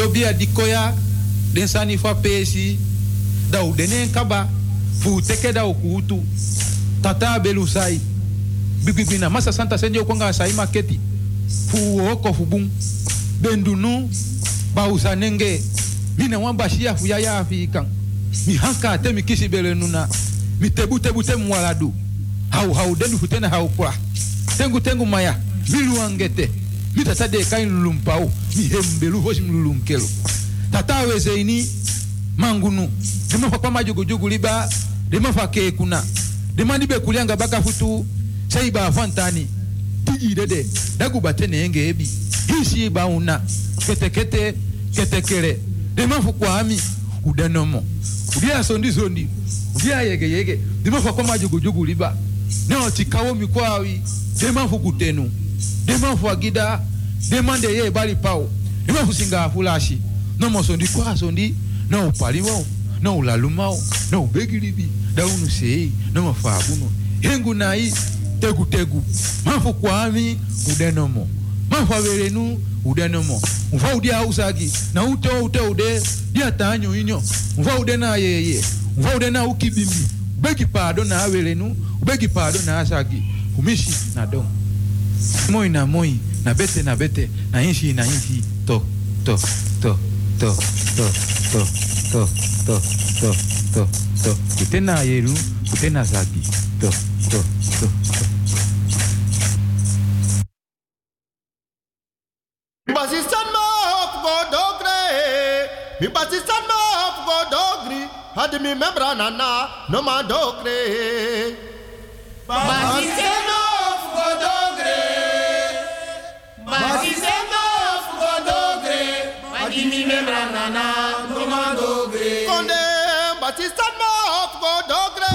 Dat je bia di koya, den sani fa pesi, da u denen kaba, fu teke da u kutu. Tata belu sai. Bibibina, masa santa senjo kwanga sai maketi. Fu oko fu bum. Bendunu, ba usanenge. Mina wan bashia fu yaya afikan. Mi hanka te mi kisi bele nuna. Mi tebu tebu te. Hau hau dendu futena hau kwa. Tengu tengu maya. Milu angete. Mi tata de kain lulumpau. Mi hembelu hoshi mlulunkelo. Tata weze ini mangunu. Dema fa kwa jugu jugu liba. Dema fa ke kuna. Dema nibe kulianga baka futu. Sei ba fantani. Tiji dede. Dagu batene enge ebi. Hishi ba una. Kete kete. Kete kere. Dema fu kwa ami. Udanomo. Udia sondi sondi. Udia yege yege. Dema fa kwa jugu jugu liba. Neo tikawo mikwawi. Dema fu kutenu. Deman fwa gida, deman deye e bali pa ou. Deman fwa singa fwa lashi. Nan man sondi kwa sondi, nan ou pali waw, nan ou laluma waw, nan ou begilibi, da ou nou seyi, nan man fwa abuno. Yengu na yi, tegu tegu. Man fwa kwa ami, ou denon mo. Man fwa vere nou, ou denon mo. Mwa ou dia ou sagi, nan ute ou ute ou de, dia tanyo inyo. Mwa ou dena yeye, mwa ou dena ukibimi. Begi pardon na vere nou, begi pardon na sagi. Fumishi na domo. Moi na moi. Na bete na bete. Na inshi na inshi. To. To. To. To. To. To. To. To. To. To. To. Kute na yeru. Kute na zagi. To. To. To. To. Basistan ma hop go dogre. Mi basistan ma hop go dogri. Had mi membra nana no ma dogre. Basistan Mas dizendo fugodogre, adimi membranana, domandogre. Conde, mas.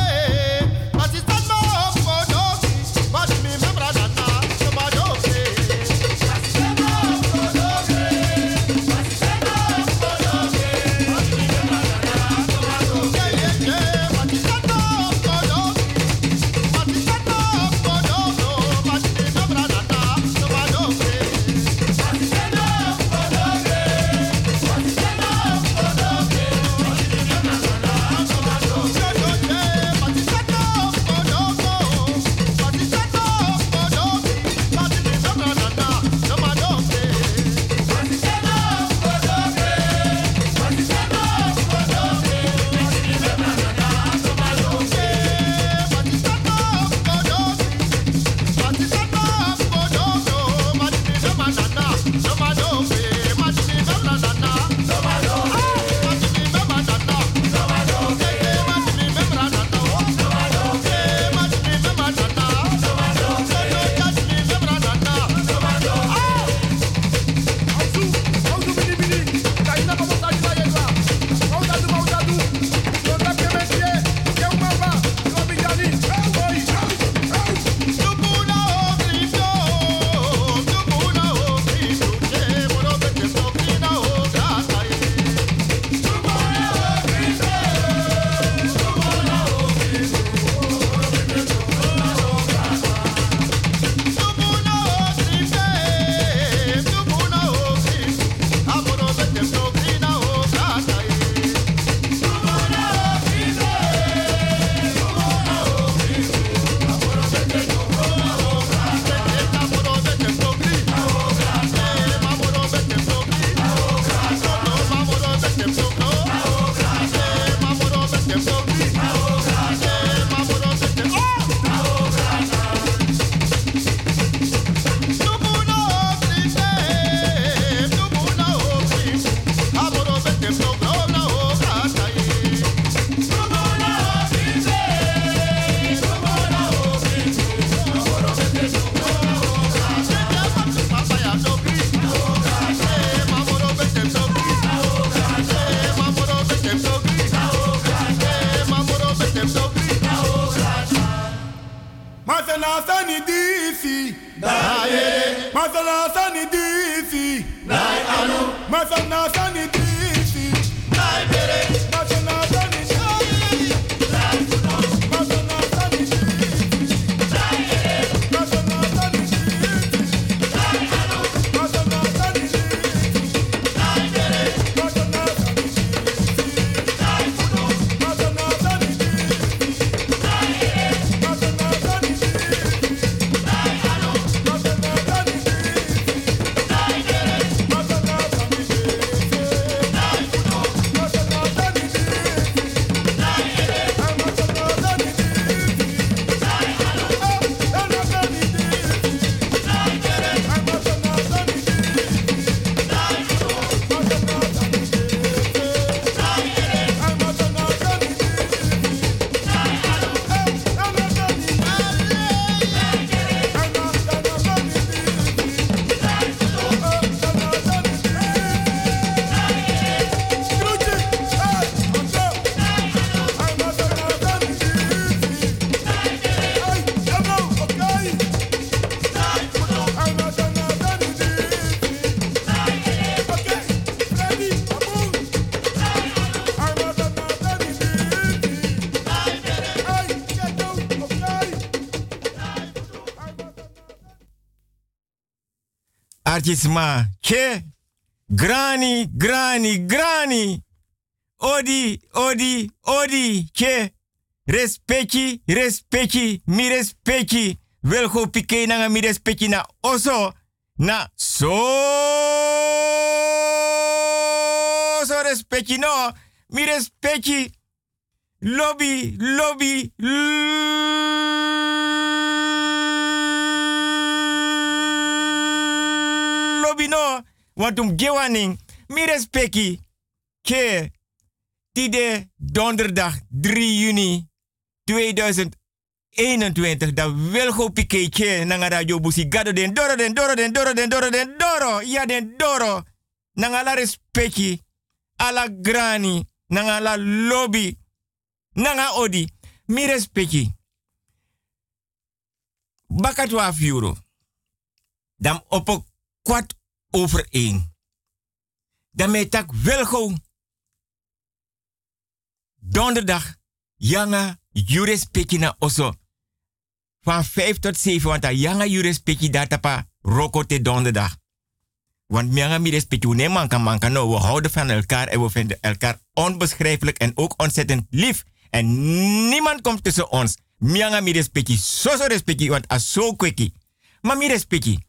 Artisma, che, grani, grani, grani. Odi, odi, odi, che. Respecti, respecti, mi respecti. Welgo pike na mi respecti na oso. Na so, so respecti no. Mi respecti. Lobby, lobby, lobby no. Want um gewaning. Mi respecti. Ke. Tide donderdag 3 juni 2021. Dat wil go piketje nanga radio busi gado den doro den doro den doro den doro den doro. Ja den doro. Nanga la respecti. Ala grani. Nanga la lobby. Nanga odi. Mi respecti. Baka 12 euro. Dan op een over één. Dan met wel gewoon donderdag Yanga Juris Peki na oso. Van 5 tot 7, want a Yanga Juris Peki datapa roko te donderdag. Want mianga mi respectu ne manka manka no. We houden van elkaar en we vinden elkaar onbeschrijfelijk en ook ontzettend lief. En niemand komt tussen ons. Mianga mi respecti. So so respecti, want a so kweki. Maar mi respecti.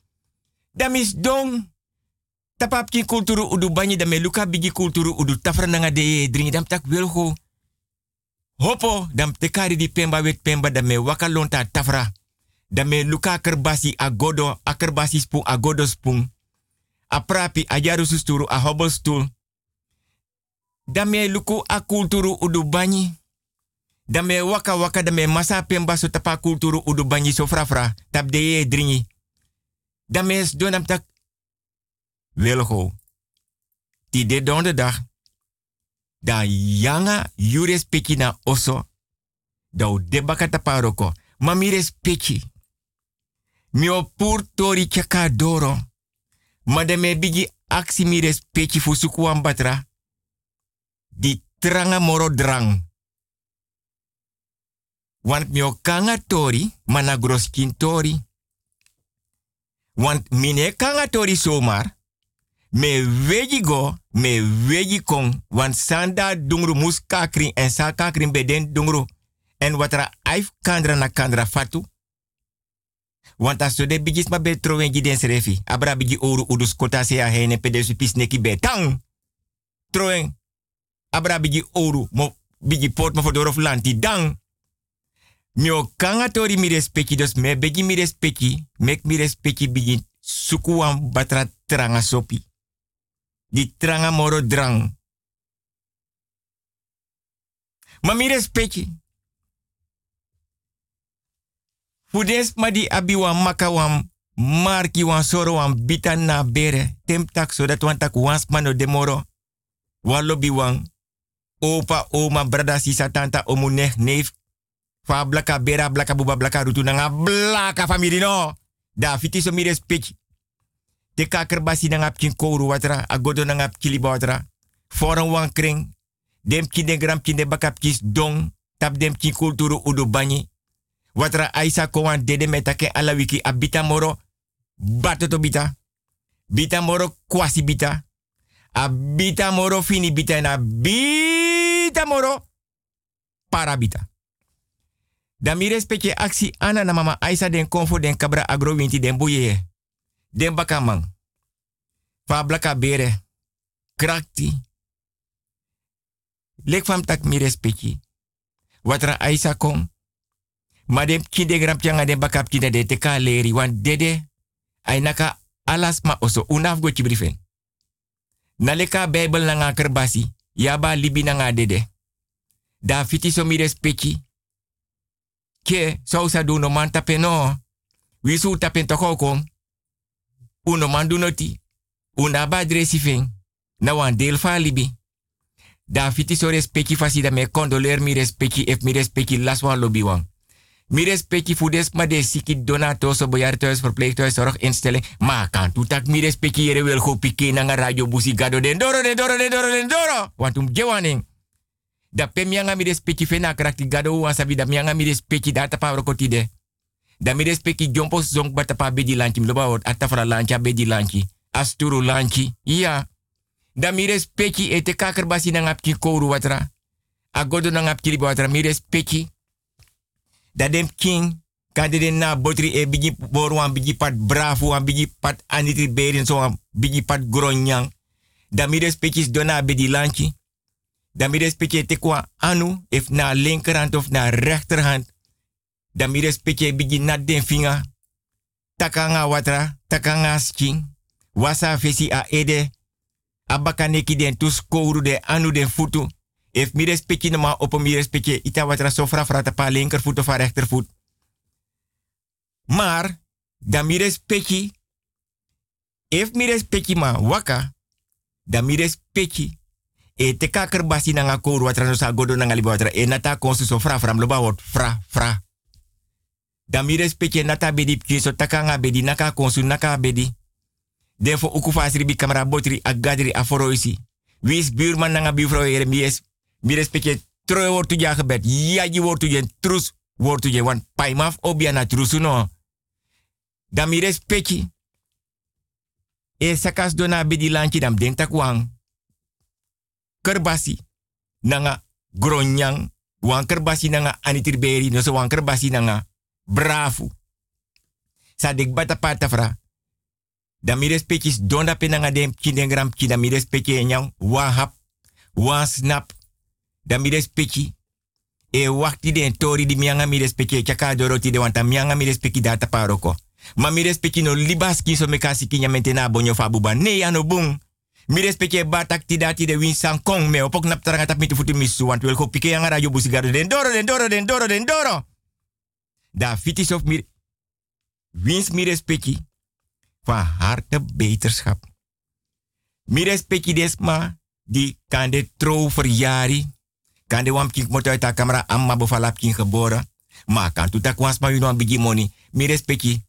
Dat is dong. Tapapki kulturu udu banyi da me luka bigi kulturu udu tafra nanga de dringi dam tak. Hopo dam tekari di pemba wet pemba da me waka lonta tafra. Da me luka kerbasi agodo, akerbasi spoon agodo spoon. A prapi a jaru susturu a hobbel stoel. Da me luku a kulturu udu banyi. Me waka waka da me masa pemba so tapa kulturu udu banyi so frafra. Tap de dringi. Da tak wilgo. Ti de donderdag da yanga peki na oso. Da u debaka taparoko. Ma mi o pur tori chaka doro. De me bigi aksi mi respecti fu suku batra. Di tranga moro drang. Want mi o kanga tori, mana groskin tori. Want mine kanga tori somar. Me weji go, me weji kong. Want sanda dungru mus en sa kakrin beden dungru. En watra aif kandra na kandra fatu. Want as de bigis ma betro wengi den serefi. Abra bigi oru udus kota se a hene pedesu pis neki betang. Troen. Abra bigi oru mo bigi port mo fodoro lanti dang. Mi o kanga tori mi respecti dus me begi mi respecti. Mek mi respecti bigi sukuan batra tranga sopi. Di tranga drang. Ma mi respecti. Fudes ma di abi wan marki wan soro wan bita na bere. Tem tak so dat wan tak wans mano de moro. Wan lobby wan. Opa, oma, brada, sisa, tanta, omu, nech, neef. Fa blaka bera, blaka buba, blaka rutu nanga blaka family no. Da fiti so mi respecti. De kaker basi nanga pkin kouru watra, agodo nanga pkiliba watra. Foran wan kring. Dem ki de gram ki de bakap kis dong. Tap dem ki kulturu udu banyi. Watra aisa kowan dede metake ala wiki abita moro. Batoto bita. Bita moro kwasi bita. Abita moro fini bita na bita moro parabita. Dan mi aksi ana na mama Aisa den konfo den kabra agro winti den boye. Den bakamang. Fa blaka bere. Krakti. Lek fam tak mi respecte. Watra Aisa kon. Ma dem kide gram pianga den de wan dede. Ay naka alas ma oso unaf go. Naleka Bijbel na nga kerbasi. Yaba libi na nga dede. Da fiti so mi respecte ke so sa do no man tape no. We su tape toko kom. Uno man do noti. Una ba dresi fing. Na wan deel fa libi. Da fiti so respecti fasi da me condoleer mi respecti if mi respecti las wan lobby wan. Mi respecti fu des ma de siki donato so verpleeghuis, zorginstelling. Maar kan tu tak mi respecti jere wil go pike na radio busi gado den doro den doro den doro den doro. Want um gewaning. Da pe mianga mi respecti krakti gado wan sabi da mianga mi respecti da tapa rokotide. Da mi respecti jompo batapa bedi lanchi mloba atafra lanchi bedi lanchi. asturu lanchi. Ja. Da mi respecti e te kaker basi na ngapki kouru watra. Agodo na ngapki liba watra dem king kade na botri e bigi boru an bigi pat bravo an bigi pat anitri berin so an bigi pat gronyang. Da mi respecti dona bedi lanchi. Da mi respecti te kwa anu if na linkerhand of na rechterhand. Da mi respecti bigi nat den vinger. Takanga watra, takanga sking. Wasa fesi a ede abakaneki den tus kouru de anu den futu. If mi respecti no ma op mi respecti ita watra sofra frata pa linkervoet of rechtervoet. Maar, da mi respecti, if mi respecti ma waka, da mi respecti, e te kaker basi nanga kouru watra no godo nanga liba watra, e nata konsu so fra fra mloba wot fra fra. Da mi respecti nata bedi pkin so takanga bedi naka konsu naka bedi. Defo uku fasri bi kamera botri agadri aforoisi. Wis buurman nanga buurvrouw ere mies. Mi respecte troe wordt tu ja gebed. Ja je wordt tu je trus wordt wan paimaf obia na trusu no. Dan mi respecte. E sakas dona bedi lanchi dam denk tak wang. Kerbasi. Nanga gronyang. Wan kerbasi nanga anitirberi. No so wan kerbasi nanga bravo. Sadik bata pata fra. Da mi respectis donda penanga dem kindengram ki da mi respecti hap wa snap da mi respecti e wakti den tori di mianga mi respecti chaka doroti de wanta mianga mi data paroko. Ma mi no libaski so me kasi mentena bonyo fabuba ne ano bung. Mi respecti batak ti dati de win san kong me. Opok nap taranga tap mi futu misu want wel ko pike yang den doro den doro den doro den doro da fitis of mi wins mi respecti van harte beterschap. Mi respecti desma di kan de trouw verjari. Kan de wam kink uit de camera amma bevalap kink geboren. Maar kan tu tak wans ma you know bigi money. Mi respecti.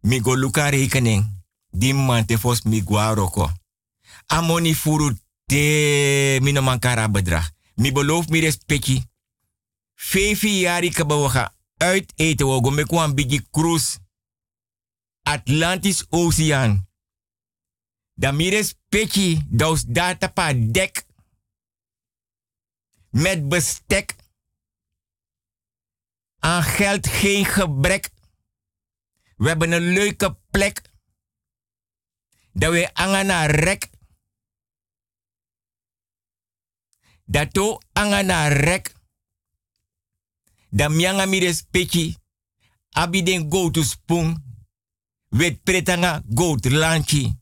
Mi go luka rekening. Di man te fos mi guaroko. Amoni furu te mi no mankara bedrag. Mi beloof mi respecti. Fevi jari kabawaga uit eten me kwam bigi cruise. Atlantis Oceaan. Dan mires peki daus data pa dek. Met bestek. Aan geld geen gebrek. We hebben een leuke plek. Dat we angana rek. Dat to angana rek. Dat mianga mires peki. Abi den go to spoon wet pretanga goat lanchi.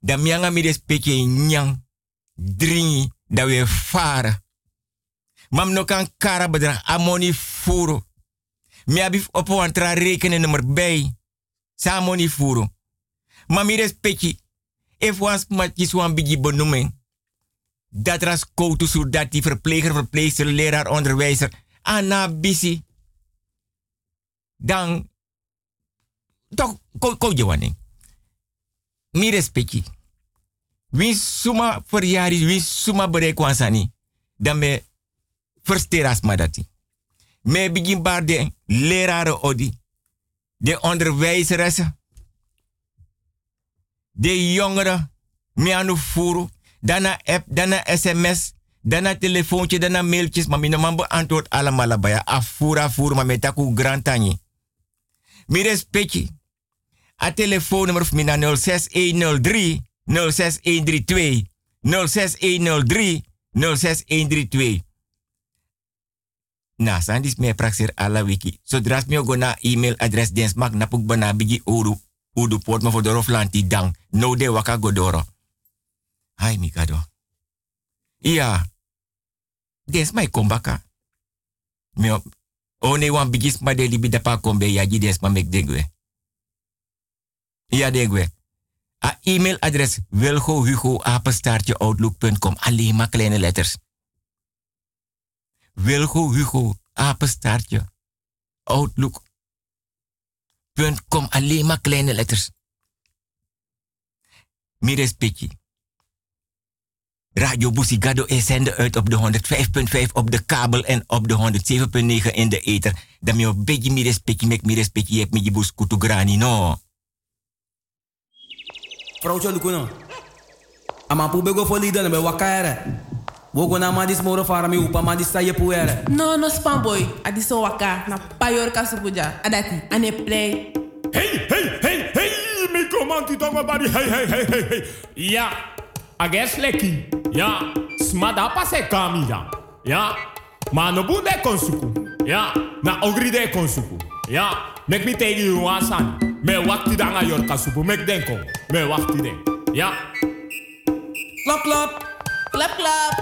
Da mianga mi nyang dringi da we fara. Mam no kan kara bedrag amoni furu. Mi abif op een tra rekenen nummer bij. Samoni furu. Maar mi respecte. If was matjes wan bigi benoeming. Dat ras koutu zodat die verpleger, verpleegster, leraar, onderwijzer. Ana bisi dan toch ko ko jawani mi respecti. Wie suma verjari wie suma bere kwansani dan me versteras madati me begin bar de leraren odi. De onderwijzeres de jongeren me anu furu dana app dana sms dana telefoontje dana mailtjes maar mijn man beantwoord allemaal bij afura furu maar met taku grantani mi respecti. A telefoonnummer van mina 06103 06132 06103 06132. Na, sandis me praxer ala wiki. Zodra me go na e-mailadres dens mak na puk bana bigi uru. Udu port me voor de roflanti dang. No de waka godoro. Hai mikado. Ja. Dens mai kombaka. Me One wan bigis ma de libi dapa kombe ya gides ma mek degwe. Ja degwe. A e-mailadres wilgo hugo apenstaartje outlook.com. Alleen maar kleine letters. Wilgo hugo apenstaartje outlook.com. Alleen maar kleine letters. Mires Piki. Radio Busigado is zenden uit op de 105.5 op de kabel en op de 107.9 in de ether. Dan me op beetje mi respecti mek mi respecti heb mi bus kutu grani no. Vrouwtje lukuno. Ama pu bego fo lida na be wakare. Wogo na ma dis moro fara mi upa ma dis sa ye puere. No, no spam boy. Adi so waka. Na payor kasupuja. Adati. Ane play. Hey, hey, hey, hey, mi komanti tongo bari, hey, hey, hey, hey, hey. Ja, ages agesleki ya smada pase kamida ya manobunde konsuku. Ya na ogride konsuku. Ya mek mi tegi ruasan me wakti danga yorka supu mek denko. Me wakti den ya. Klap klap klap klap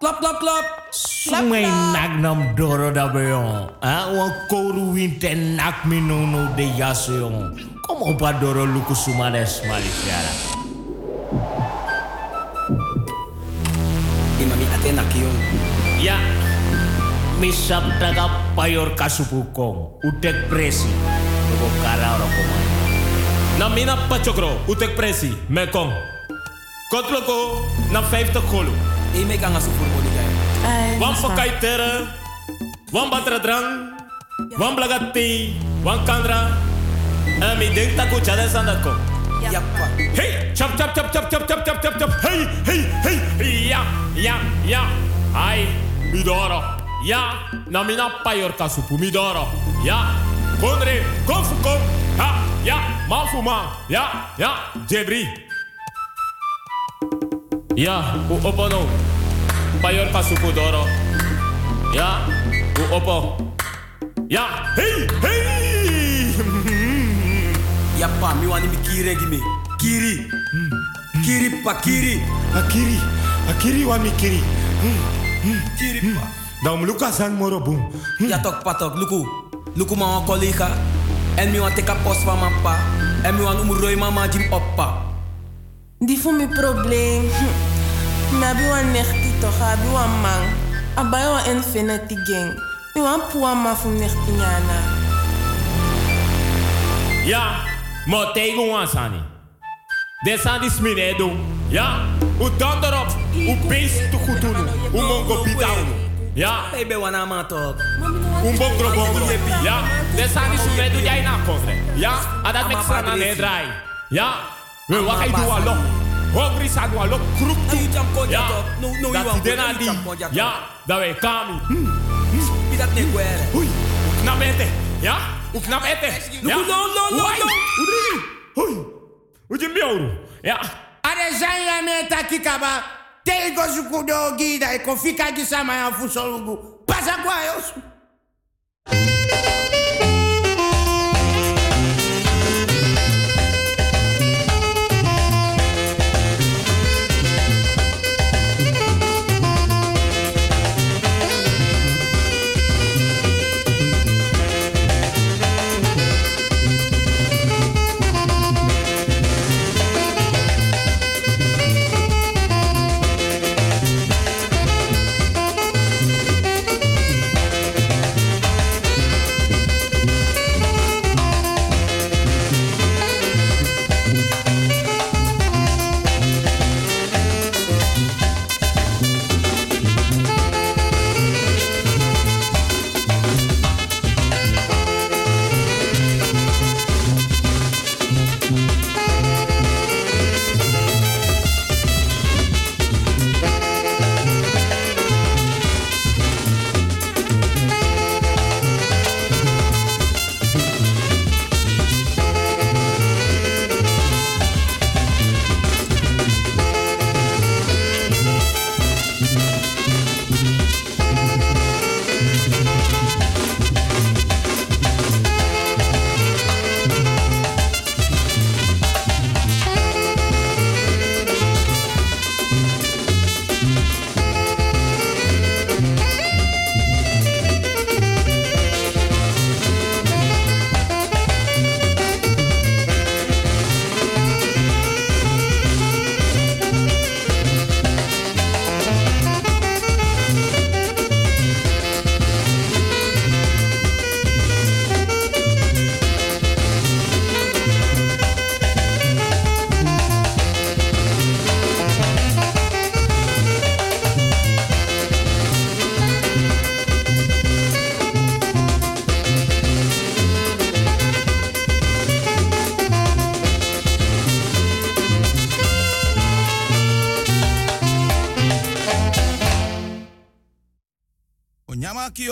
klap klap klap Sumai nak nam doro da beyo, Ah, wa koru winte nak minono de yaseyon. kom pa doro luku sumades. enak-enak Ya, misap tagap payor kasubukong, udek presi, lugo kara orokomay. Namina pachokro, udek presi, mekong. Kotloko, na 50 kolo. Ime kang asupur mo niya. Wang pakaitera, wang batradrang, wang blagati, wang kandra. Ami ding taku jalan sandat kong. Yappa. Hey, chap chap chap chap chap chap chap chap chap. Hey, hey, hey. Ja, ja, ja. Ai, midoro. Ja, na mina payor kasupu midoro. Ja, kondre, konfu kom. Ha, ja, mafuma. Ja, ja, jebri. Ja, u opo no. Payor kasupu doro. Ja, u opo. Ja, hey, hey. Yappa mi wani mi kiri gimi. Kiri. Kiri pa kiri. Akiri, akiri wa mikiri. Kiri pa. Dan Lucas ang moro boom. Ja tok patok luku. Luku ma wan collega. En mi wan teka post van mijn pa. En mi wan umroi mama jim oppa. Die voor mijn probleem. Hm. Me abi wan nechti toch, abi wan man. Abai wan infinity gang. Mi wan puwa ma fu nechti nyana. Ja, maar tegen ons aan. Dit zijn die smine doen. Ja, u dan erop. U beest te goed doen. U mongo pitao. Ja, wana u bongro bongro. Ja, dit zijn die smine doen jij na kondre. Ja, en dat met z'n aan het draai. Ja, we wachten doen al lok. Hongri. Kroep jump kon Ja, ja top. No, no, you dat die aan ja dat wij kami. Ne kwere. Oei, hoe knap ete. Ja, hoe knap ete. Ja, no, no, no, no. hoe drie. Oei, hoe je mioru. Ja. Are zanya me takikaba. Tego zukudo gida e kofika gisama ya fusolugu. Pasa kwa yosu.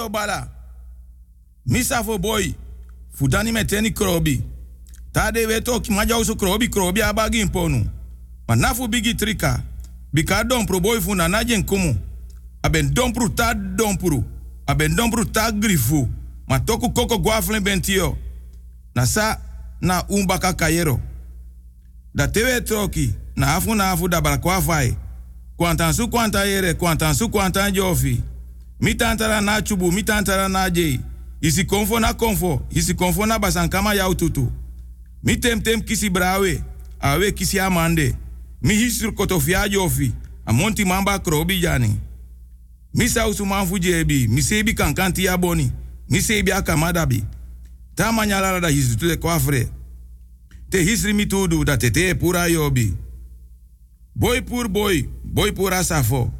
Bala. Misa fo boy. Fudani meteni krobi. Tade weto ki maja usu krobi krobi abagi imponu. Ma nafu bigi trika. Bika dompru boy fu na najen kumu. Aben dompru ta dompru. Aben dompru ta grifu. Ma toku koko guaflen bentio. Na sa na umbaka kayero. Da tewe troki. Na afu na afu da balakwa fai. Kwantan su kwanta yere, kwantan su kwantan jofi. Mi tantara na chubu, mi tantara na jei. Isi konfo na konfo, isi konfo na basankama yau tutu. Mi kisi brawe, awe kisi amande. Mi hisur kotofia jofi, amonti mamba krobi jani. Mi sausu manfu jebi, mi sebi kankanti ya boni. Mi sebi akamadabi. Ta manyalara da hisu tute kwafre. Te hisri mi da tete pura yobi. Boy pur boy, boy pura safo.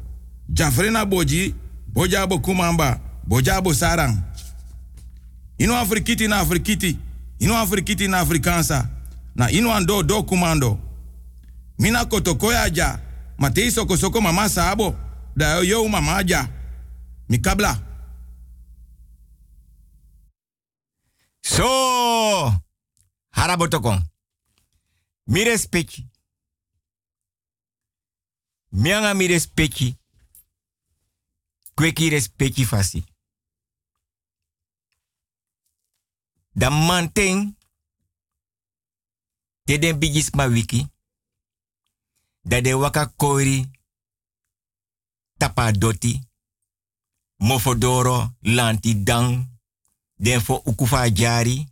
Jafrena boji, bojabo kumamba, bojabo sarang. Ino afrikiti na afrikiti, ino afrikiti na afrikansa. Na ino do kumando. Mina kotokoya ja, matei soko mama sabo, da yo mama ja. Mikabla. So, harabotokon. Mi respecti. Mianga mi respecti. Kweki respecti fasi. Da manten. Te den bigis ma wiki. Da de waka kori. Tapa doti. Mofodoro lanti dang. Den fo ukufa jari.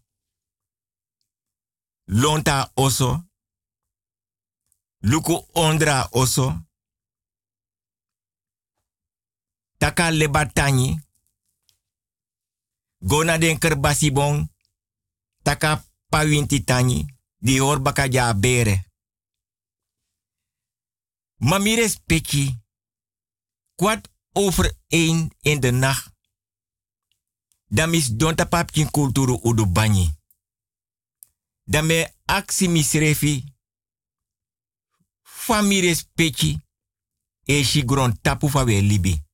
Lonta oso. Luku ondra oso. Taka lebatani. Gona den kerbasi bon. Taka pawinti tani. Di hor baka ja bere. Mamire speki. Kwart over één in de nacht. Dan mis donta papkin kulturu udu banyi. Dan me aksi misrefi. Famire speki. E libi.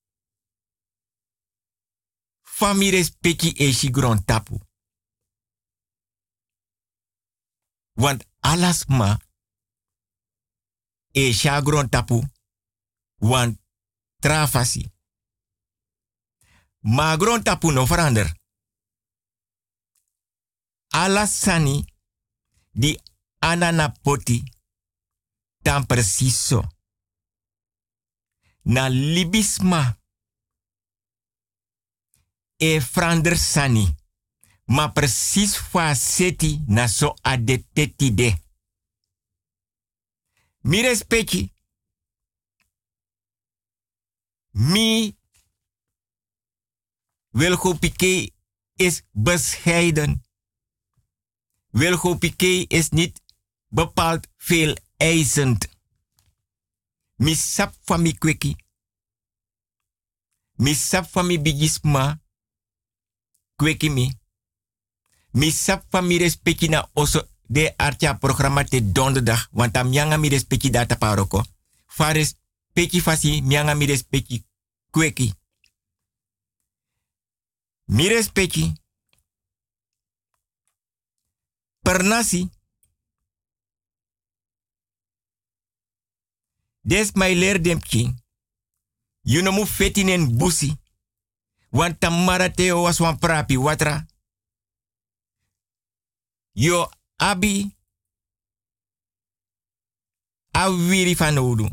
Famire speki e shi gron tapu. Want alas ma. E shagron tapu. Want trafasi. Ma gron tapu no verander. Alas sani. Di anana poti. Tan. Na libisma. E frander sani. Ma precies fa seti na so adeteti de. Mi respecti. Mi is bescheiden. Wilgo Piqué is niet bepaald veel eisend. Mi sap van mi kweki. Mi sap van mi bigisma. Kweki mi. Mi sap van mi respecti oso de artia programma te donderdag. Want am yanga mi respecti data paroko. Fares peki fasi mianga mi respecti kweki. Mi respecti. Per nasi. Des mai leer. You no mu fetinen busi. Want tamara teo was wan prapi watra. Yo abi. Awiri van odu.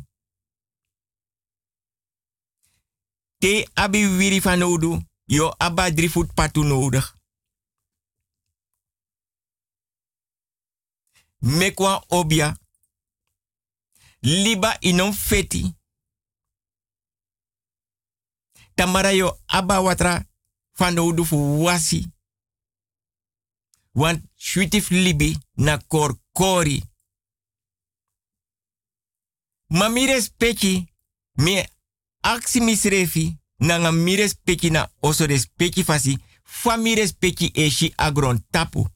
Te abi wiri van odu. Yo abba drie patu nodig. Mekwa obia. Liba inom feti. Tamara yo abba watra van fu wasi. Want shutif libi na kor kori. Ma mi respecti me aksi misrefi mi respecti na oso fasi fa mi respecti eshi agron tapu.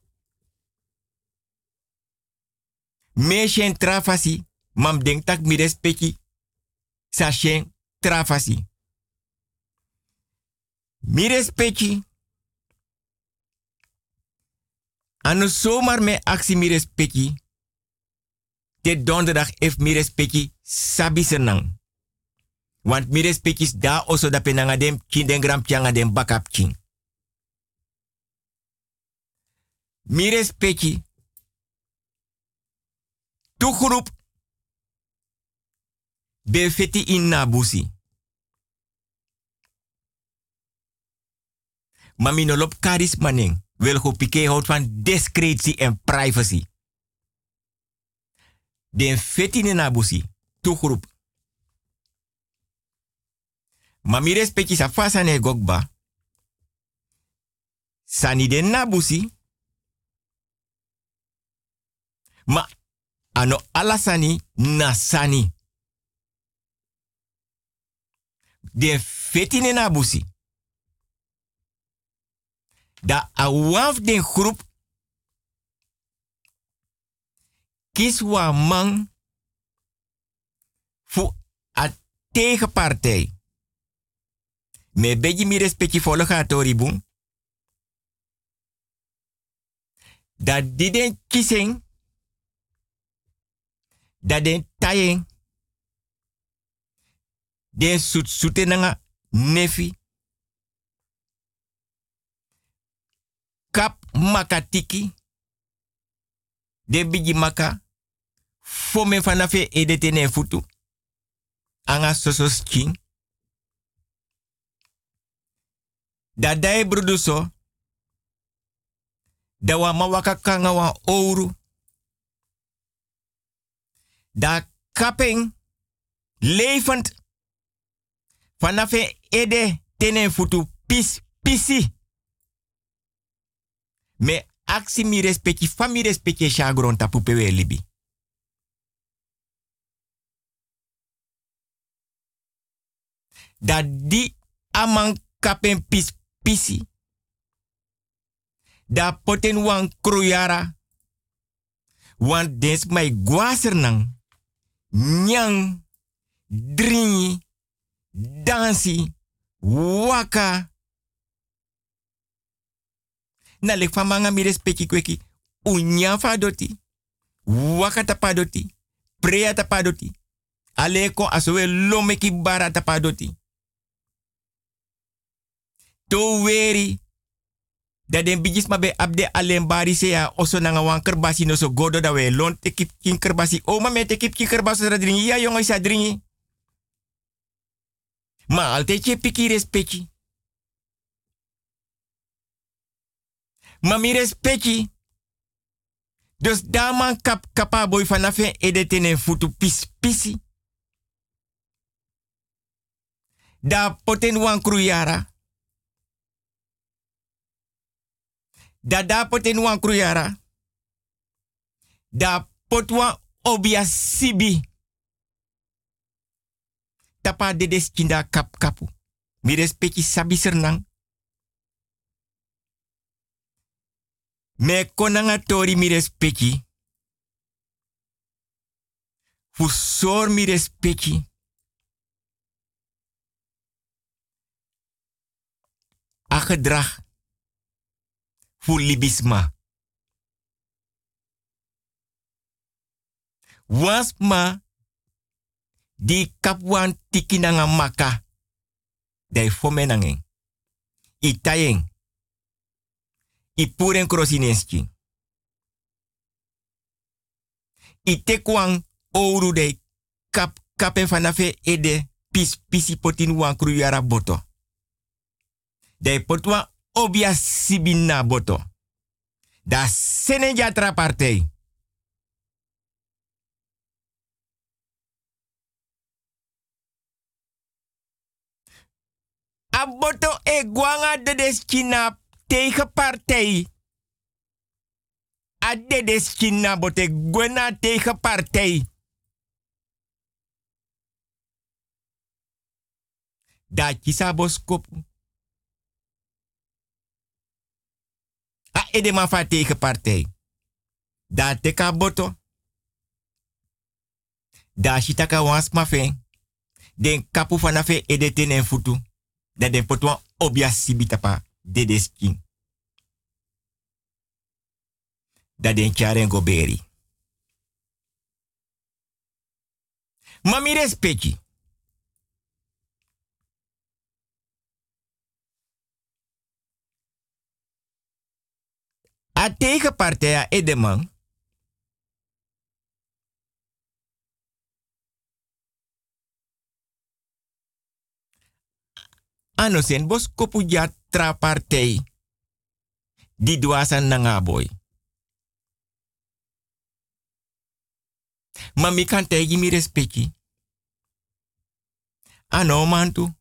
Trafasi mam denk tak mi respecti sa shen trafasi. Mi respecti. Anu zomaar me actie mi. Te donderdag if mi respecti. Want mi respecti da oso da penanga dem kin den gram pianga dem bakap kin. Mi respecti. Tu groep. Be feti in nabusi. Maar no lop karis maning. Wil go pike houdt van discretie en privacy. Den feti ne nabusi. Tu groep. Maar mi respecti sa fasa ne gokba. Sani den nabusi. Ma ano alasani na sani. De fetine na busi. Da awaf den groep kies wa man fu a tegenpartij. Me beji mi respecti volle gatori boom. Da die den kissing dat den tayeng den sut sute nanga nefi kap makatiki de bigi maka fome fanafe edete ne futu anga sosos king da dai bruduso da wa mawaka kanga wa ouro da kapping levend vanaf ede tenen futu pis pisi. Me aksi mi respecti fami respecti chagron tapu pewe libi. Da di amang kapen pis pisi. Da poten wan kruyara. Want des mai guaser nang nyang, dringi, dansi, waka. Na lek van manga mi respecti kweki. Unyan fa doti. Waka tapa doti. Prea tapa doti. Aleko asowe lomeki bara tapa doti. To weri. Dat den bigis ma abde alleen bari se ya oso nanga wan kerbasi no so godo da we lon te kip kin kerbasi. O ma me te kip kin kerbasi da dringi. Ja jongen isa dringi. Ma alte che piki respecti. Ma mi respecti. Dus daman kap kapa boy fanafe edetene futu pis pisi. Da wan kruyara. Da da poten wan kruyara. Da potwa obia sibi. Tapa dedes kinda kap kapu. Mi respecti sabi sernang. Me konanga tori mi respecti. Fu sor mi respecti. A gedrag. Fu libisma. Ma di kapwan tiki nanga maka. Dai fome nangen. I puren krosineski. I tekwang ouro de kap kapen fanafe ede pis pisi potin wan kruyara boto. Dai potwa obia sibina boto. Da sene jatra partij. Aboto e guanga de deskina tegen partij. A de deskina bote gwena tegen partij. Da kisa boskopu. A edema fa tegen partij. Da teka boto. Da shitaka wans mafe. Den kapu fanafe edeten en futu. Da den potwa obia sibitapa dedeskin. Da den kyaren go beri. Mami respecti. A tegenpartij a Edeman. Ano sen bos kopu ja tra partij. Di duasan nangaboy. Ma mi kan tegi mi respecti. Ano mantu.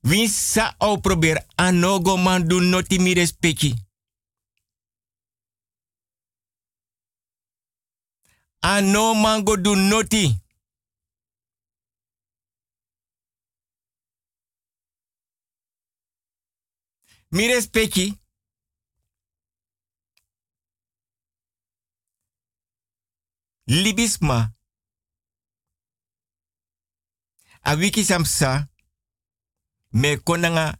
Wie sa au probeer anogo man do noti mi respecti. Ano mango do noti. Mi respecti. Libisma. A wiki samsa. Me konanga.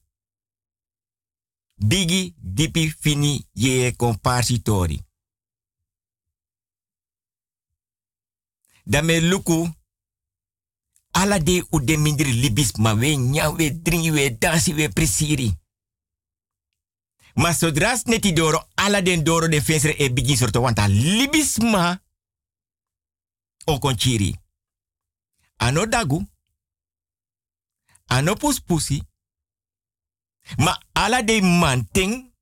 Bigi dipi fini ye comparsitori. Dame luku. Ala de libisma we nya we dringi we dansi we presiri. Ma zodra neti doro, ala den doro de fensere e bigi sorto wanta libisma o konchiri. Ano dagu, puspusi, ma ala de manting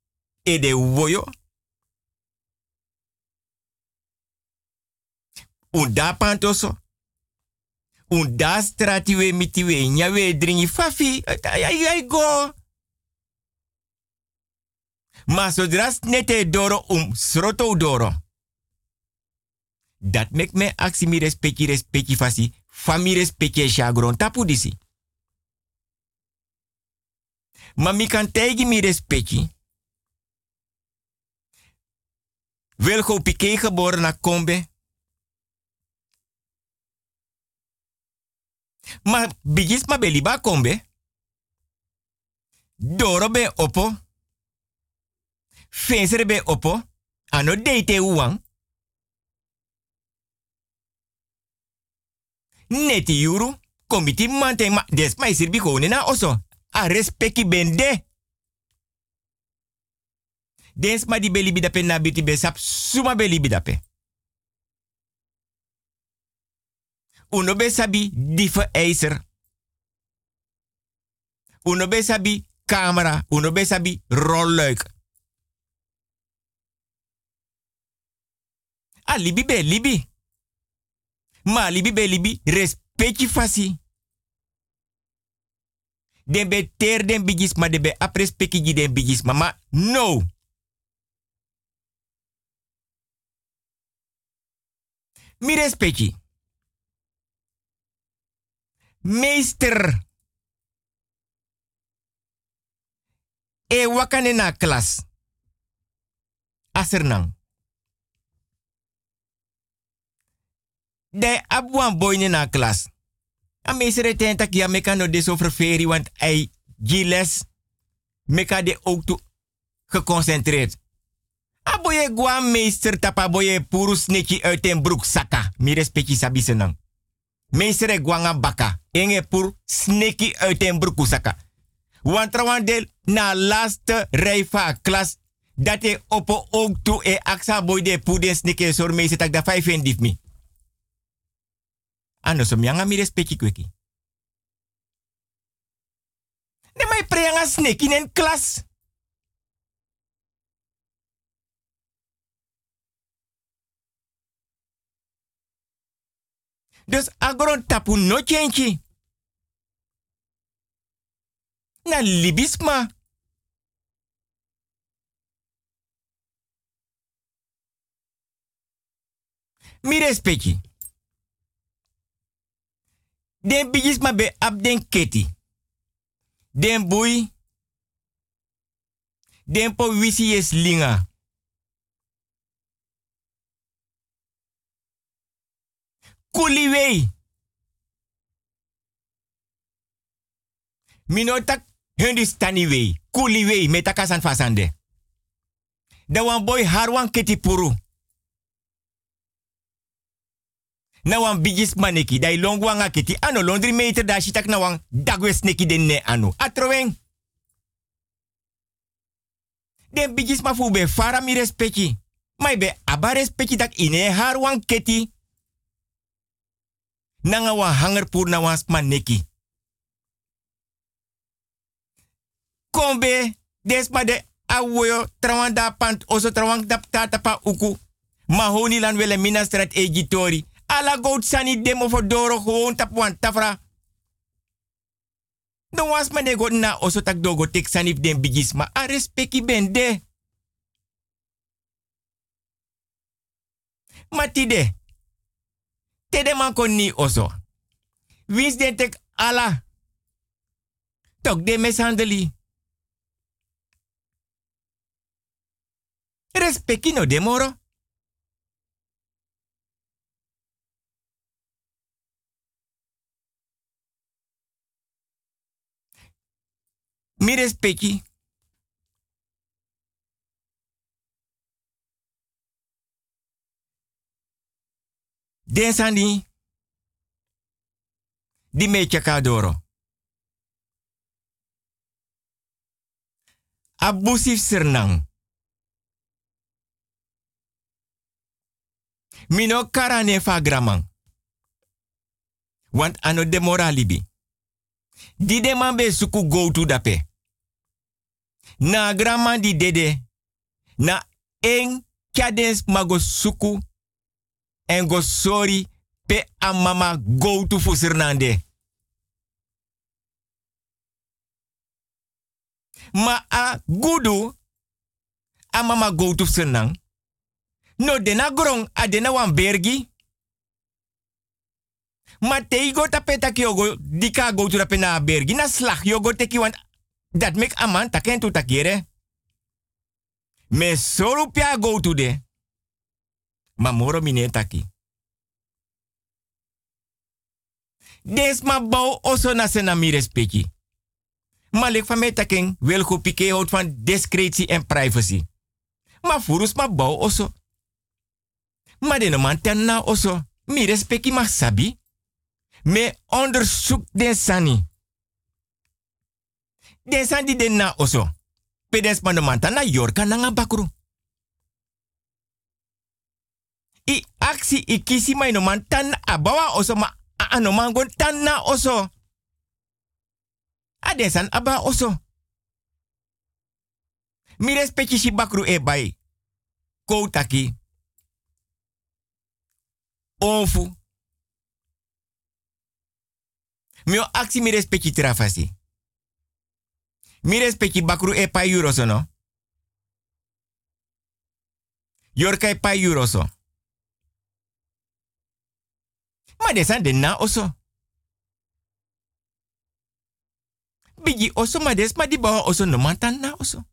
e de woyo. Un da pantoso. Un da stratiwe mitiwe nyawe dringi fafi. Go. Ma zodra nete doro um sroto doro. Dat mek me aksi mi respecti respecti fasi. Fami respecti shagron tapu disi. Ma mi kan tegi mi Piqué geboren na Kombe. Ma bigis ma beliba Kombe. Doro be opo. Fensere be opo. Ano deite. Neti yuru. Komiti mante ma des mai sirbi kone na oso. A respecti bende. Dens ma di beli bidape na biti besap suma beli bidape. Uno be sabi dife ijzer. Uno be sabi camera. Uno be sabi rolluik. A libi be libi. Ma libi be libi respecti fasi. Den be ter den bigis ma de be aprespeki gi den bigis mama no. Mi respecti. Meester. E wakane na klas. Asernang. De boy na klas. A meester ten tak ya meka no deso want ai giles meka de ook toe geconcentreerd. A boye meester tapa boye puru uit broek saka. Mi respecti sabi senang. Meester e gwanga baka. Enge pur sneki uit den broek saka. Want del na laatste rijva klas dat e opo ook toe e aksa boy de puden sneki sor meester tak da vijf en dief mi. Ano som yanga mi respecti kweki. Ne mai preanga sneki in klas. Dus agron tapu no chenchi. Na libisma. Mi respecti. Den bigisma be ab den keti. Den bui. Den po wisi es linga. Kuliwei. Mino tak Hindustani way, kuli way, metakasan fasande. Da wan boy harwan keti puru. Na wan bigis maneki, dai longwanga keti, ano londri meter da shitak na wan dagwes neki den ne anu. Atroweng. Den bigis ma fu be fara mi respecti. Mai be aba tak ine harwan keti. Nanga wan hanger pur na wan. Kombe, desma de awoyo da pant oso trawan da tata pa uku. Mahoni lan wele minastrat egitori. Ala gout sani demo for doro gewoon tapwan tafra. No was man de got na oso tak dogo tek sanif den bigis ma a respecti bende. Matide. Tede man kon oso. Wins den tek ala. Tok de meshandeli. Respecti no demoro. Mi respecti. Den sani. Di me kadoro. Abusif sernang. Mino karane fa gramang. Want ano de moralibi. Di de man be suku go to dape. Na graman di dede. Na en kadens mago suku. En go pe a mama go to fusernande. Ma a gudu a mama go to senang. No dena grong a dena wan bergi. Ma te go tapeta ki dika go to bergi na slag yogo teki wan dat mek aman taken tu takire. Me soro pia go to de. Ma moro mine taki. Des ma bau oso na sena mi respecti. Ma lek van mij wil goed pike van discretie en privacy. Ma furus ma bau oso. Ma de man ten na oso. Mi respecti ma sabi. Me onderzoek den sani. Den san di den na oso. Pedes man no man tan na yorka na nga bakru. I aksi i kisi mai no man abawa oso ma a gon tan na oso. A den san aba oso. Mi respecti si bakru e bai. Koutaki. Onfu. Mio aksi mi respecti trafasi. Mi respecti bakru e pa euroso no. Yorka e pa euroso. Ma de na oso. Bigi oso ma des ma di bawa oso no mantan na oso.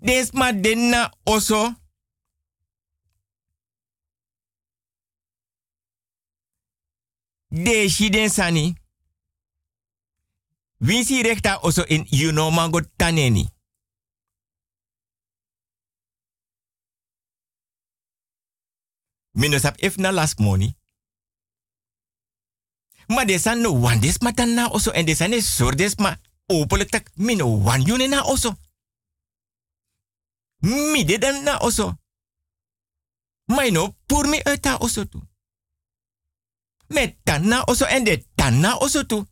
Desma denna oso. De shiden sani. Winsi rekta oso in you know mango taneni. Minos if na last money. Ma desan no wan des na oso en desan is sordes ma openlijk tak mino wan na oso. Mi de dan na oso. Maar no pur mi oso tu. Met tan na oso en de tan na oso tu.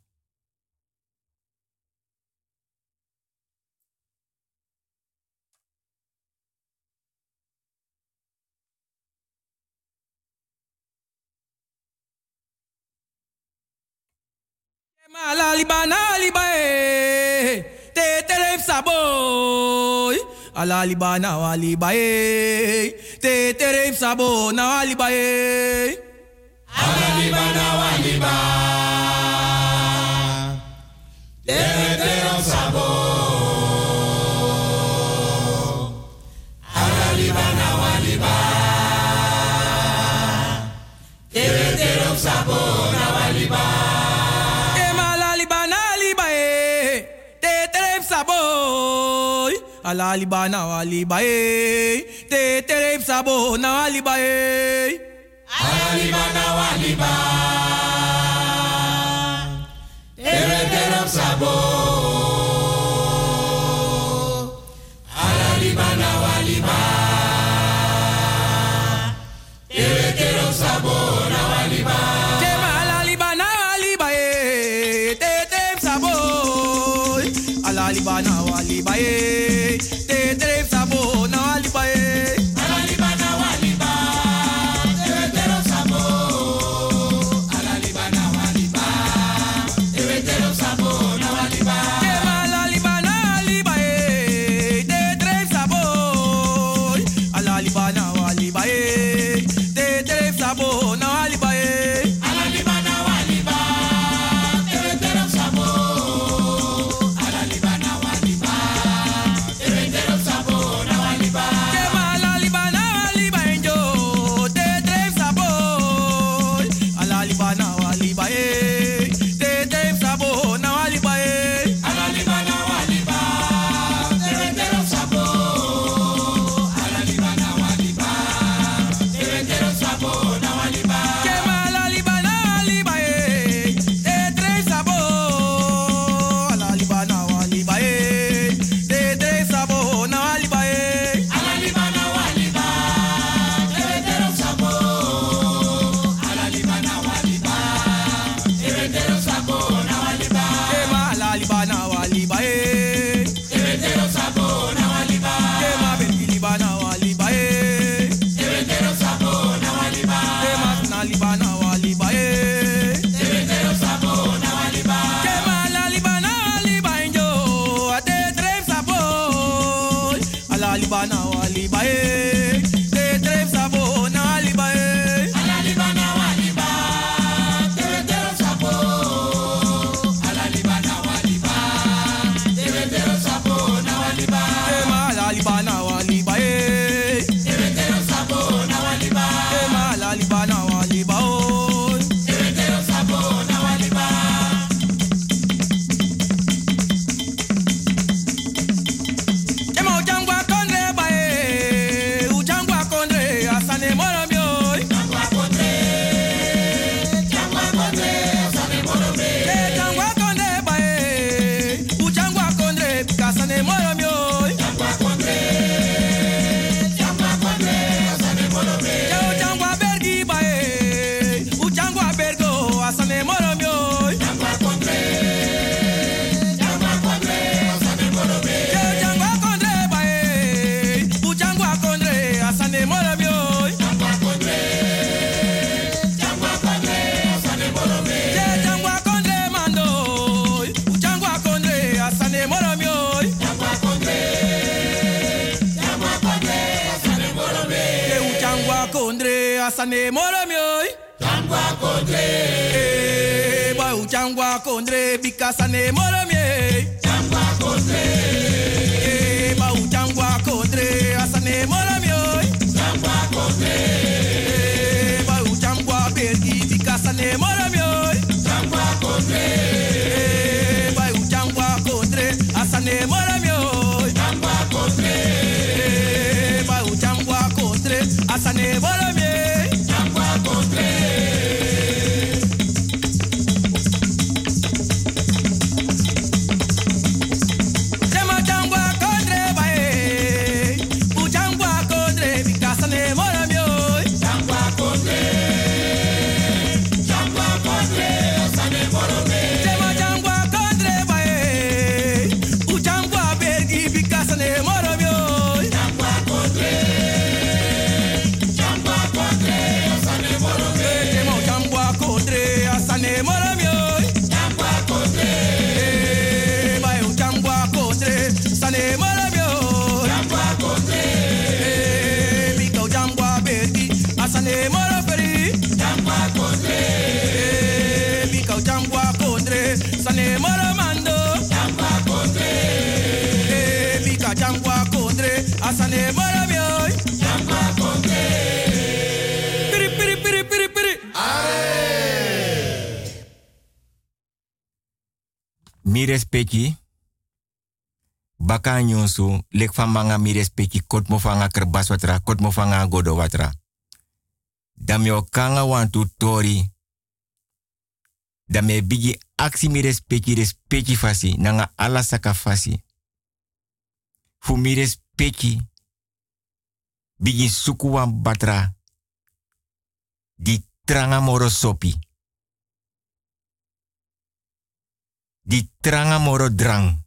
Mala libana libae, te teref saboy. Ala libana walibae, te teref sabo na walibae. Ananiba na waniba. Eh. Tere tere sabo. Ananiba na waniba. Tere tere sabo na waniba. Emalaliba na eh. liba e. Tere tere sabo. Alaliba na waniba e. Tere sabo na waniba e. halima na wahima. Tere sabo. kondre because ane moro mie. Changwa kondre. Eh, bau changwa kondre asane Champwa mie. Changwa kondre. Eh, bau changwa belgi because ane moro mie. Changwa kondre. Eh, bau changwa kondre asane moro mie. Changwa kondre. Eh, bau changwa kondre asane moro mie. mi respecti. Baka nyonsu, lek van manga mi kot mo fanga kerbas kot mo fanga godo kanga wantu tori. dame bigi aksi mi respeki fasi, nanga ala saka fasi. Fu mi. Bigi sukuwan batra. Di tranga sopi. Di tranga moro drang.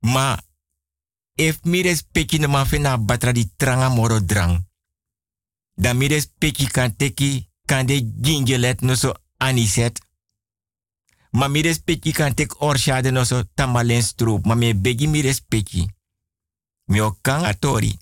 Ma if mi respecti man fena batra di tranga moro drang. Dan mi respecti kan teki kan de gingelet no so aniset. Ma mi respecti kan tek no so tambalen stroop. Ma me begi mi respecti. Mi atori.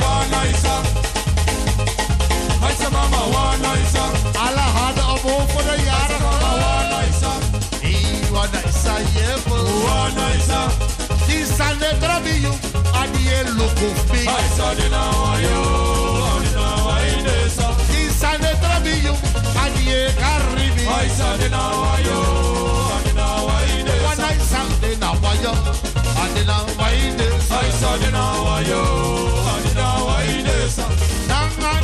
one nicer. I mama one nicer. Allah had a bow for the He one nicer, yeah, for one nicer. This Sunday gonna be you. I did look of me. I saw the now you. This Sunday gonna be you. I did. I saw the now now. I. I saw the now you. Mangosa, Nanga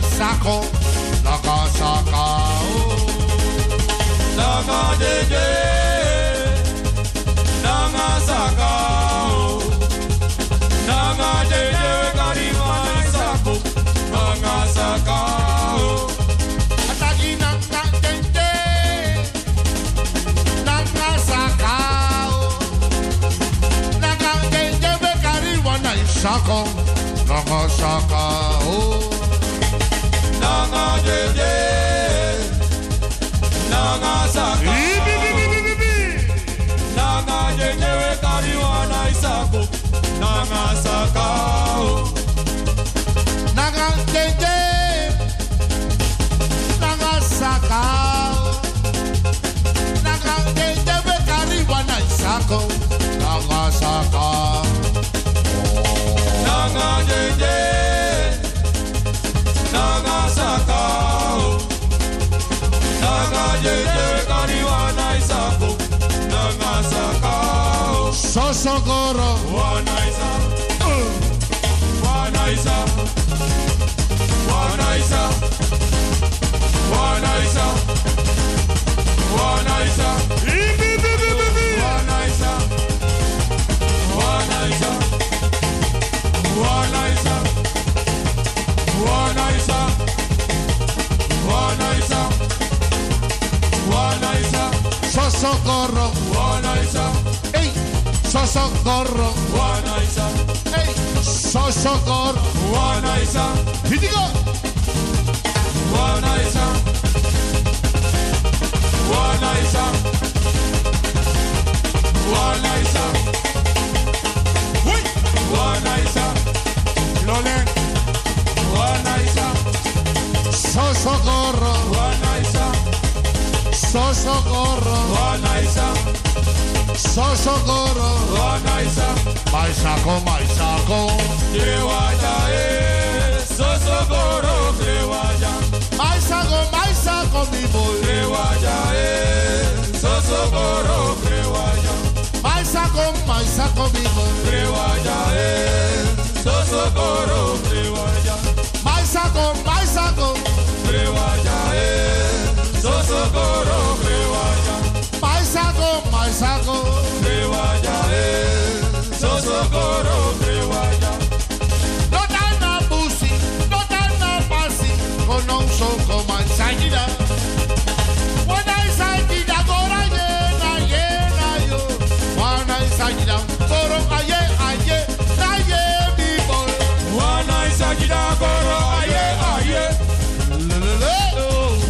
Isako, Isako, shaka, Nanga shaka, oh. Nanga de de Nanga saka sakao Sosogoro Wana isako Wana isako Wana isako Wana isako Wana isako Wana sosocorro, Guanaisa. Ey, sosocorro, Guanaisa. Hitigo. Guanaisa. Guanaisa. Guanaisa. Oui. Guanaisa. Lolen. Guanaisa. Sosocorro, Guanaisa. Sosocorro, Guanaisa. Sosokoro Wanaisa Maisako Maisako Kewaja e Sosokoro Kewaja. Maisako Maisako Bibo Kewaja e Sosokoro Kewaja. Maisako Maisako Bibo Kewaja e Sosokoro Kewaja. Maisako Maisako Kewaja e Sosokoro Kewaja Krewaja eh sago. Crewaya, eh. Sosokoro, crewaya. No tan na busi, no tan na pasi. Conosco como enseguida. Wana enseguida, gora yena, yena yo. Wana enseguida, goro aye, aye, aye, mi boy. Wana enseguida, goro aye, aye.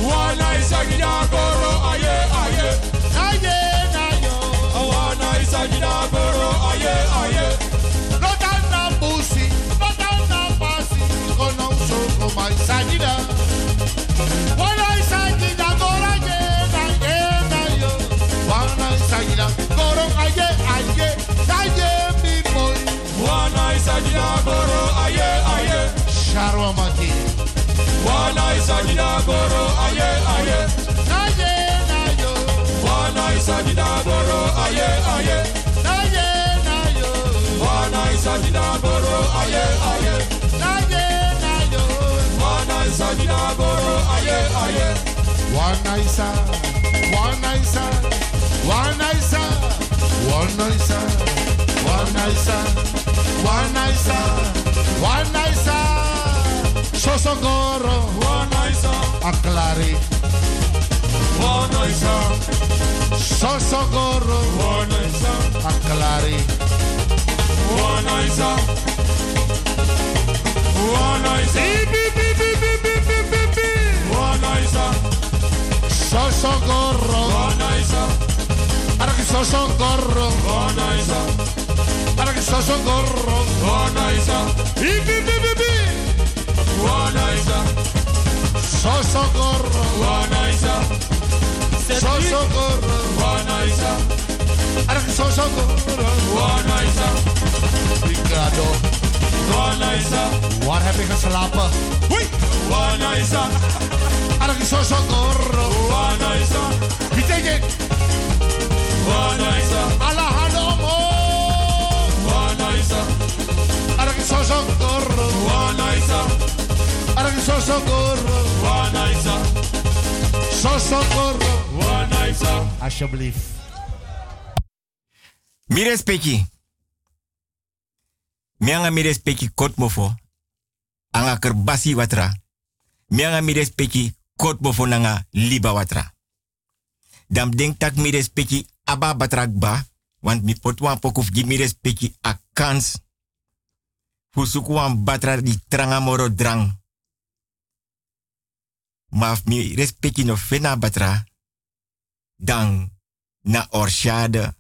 Wana enseguida, goro Conosco como enseguida. Wana enseguida, goro yena, yena yo. Wana enseguida, goro aye, aye, aye, mi boy. Wana enseguida, goro aye, aye. Sharwa mati. Wana enseguida, goro aye, aye. Aye, na yo. Wana enseguida, goro aye, aye. Aye, na yo. Wana enseguida, goro aye, aye. Aye, na yo. Wana enseguida, goro aye, aye. Wana isa, wana isa, wana isa, wana isa, wana isa, wana isa, wana isa. Sosogoro, wana isa, aklari. Wana isa, Sosogoro, wana isa, aklari. Wana isa, wana isa. Sosogoro, wana isa. Para que sosogoro, wana isa. Para que sosogoro, wana isa. Wana isa. Sosogoro, wana isa. Sosogoro, wana isa. Para que sosogoro, wana isa. Waar heb ik geslapen? Hoi! Wana isa. Para que sosogoro, wana isa. Wie denk ik? Wana isa. Alla handen omhoog. Wana isa. Para que sosogoro, wana isa. Para que sosogoro, Mi anga mi respecti kot mofo. Anga kerbasi watra. Mi anga mi respecti kot mofo nanga liba watra. Dam denk tak mi respecti aba batrak ba. Want mi pot wan pokuf gi mi respecti a kans. Fusuku wan batra di tranga moro drang. Maar mi respecti no fena batra. Dan na orshade.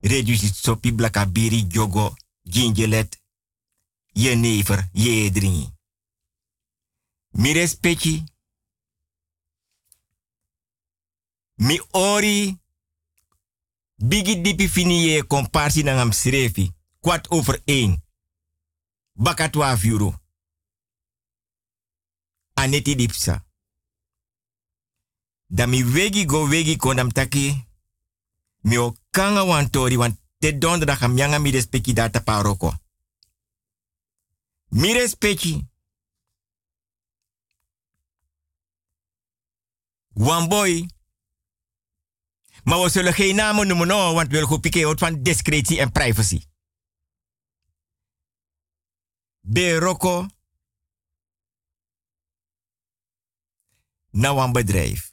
Reduce sopi blakabiri jogo gingelet. Je never je dringi. Mi respecti. Mi ori. Bigi dipi fini ye komparsi na ngam srefi. Kwart over één. Baka 12 euro. Aneti dipsa. Da mi wegi go wegi kondam taki. Mi o kanga wan tori wan te donderdag am yanga mi respecti data paroko. Mi respecti. Wan boy. Maar we zullen geen namen noemen, no, want we willen goed pikken van discretie en privacy. Beroko. Nou een bedrijf.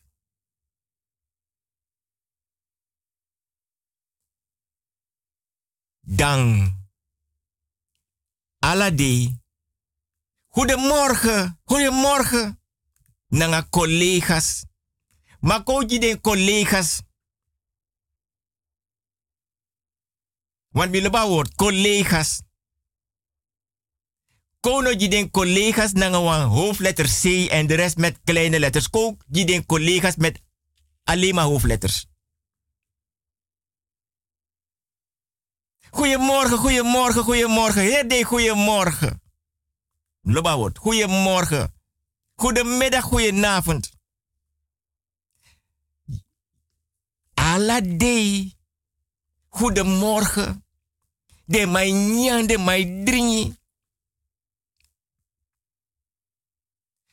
Dan. Alade. Goedemorgen. Goedemorgen. Nanga collega's. Maar koji den collega's. Want hebben woord collega's. Kono je collega's nanga hoofdletter C en de rest met kleine letters. Kook je den collega's met alleen maar hoofdletters. Goedemorgen, goedemorgen, goedemorgen. Heer de goedemorgen. Loba woord. Goedemorgen. Goedemiddag, goedenavond. Alade. Goedemorgen. De mij nyan, de mij dringi.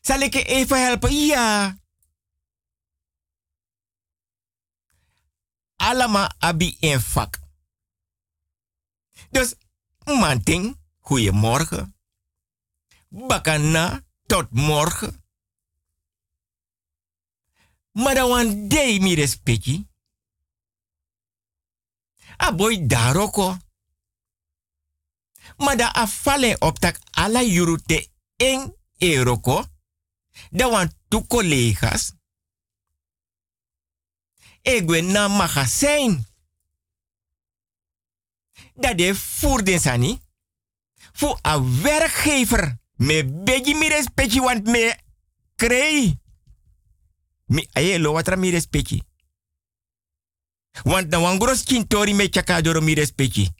Zal ik je even helpen? Ja. allemaal abi in vak. Dus, manting, goeiemorgen. Bakana, tot morgen. Maar dan day mi respecti. A boy daroko. Maar da afale op tak ala jurute en euroko. Da wan tu collega's. Egwe na magazijn. Dat de voerden sani. Voor een werkgever. Me begi mi respecti want me krei. Mi aye lo watra mi respecti. Want na wangros kintori me chakadoro mi respecti.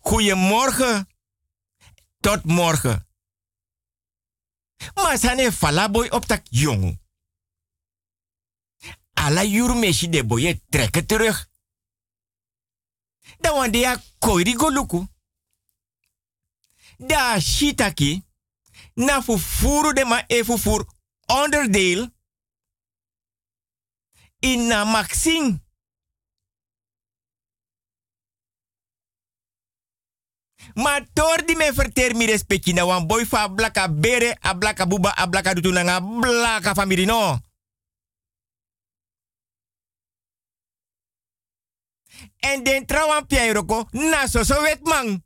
Goedemorgen. Tot morgen. Maar sane falaboy op tak jong. Alla jurmeshi de boye trekken terug. Dan wande ya koiri goluku. Da shitaki. Na fufuru de ma e fufur onderdeel. In na maxing. Maar door die me verter mi respecti na wan boy fa blaka bere, a blaka buba, a blaka dutu blaka family no. En den trawan piairoko na so wet man.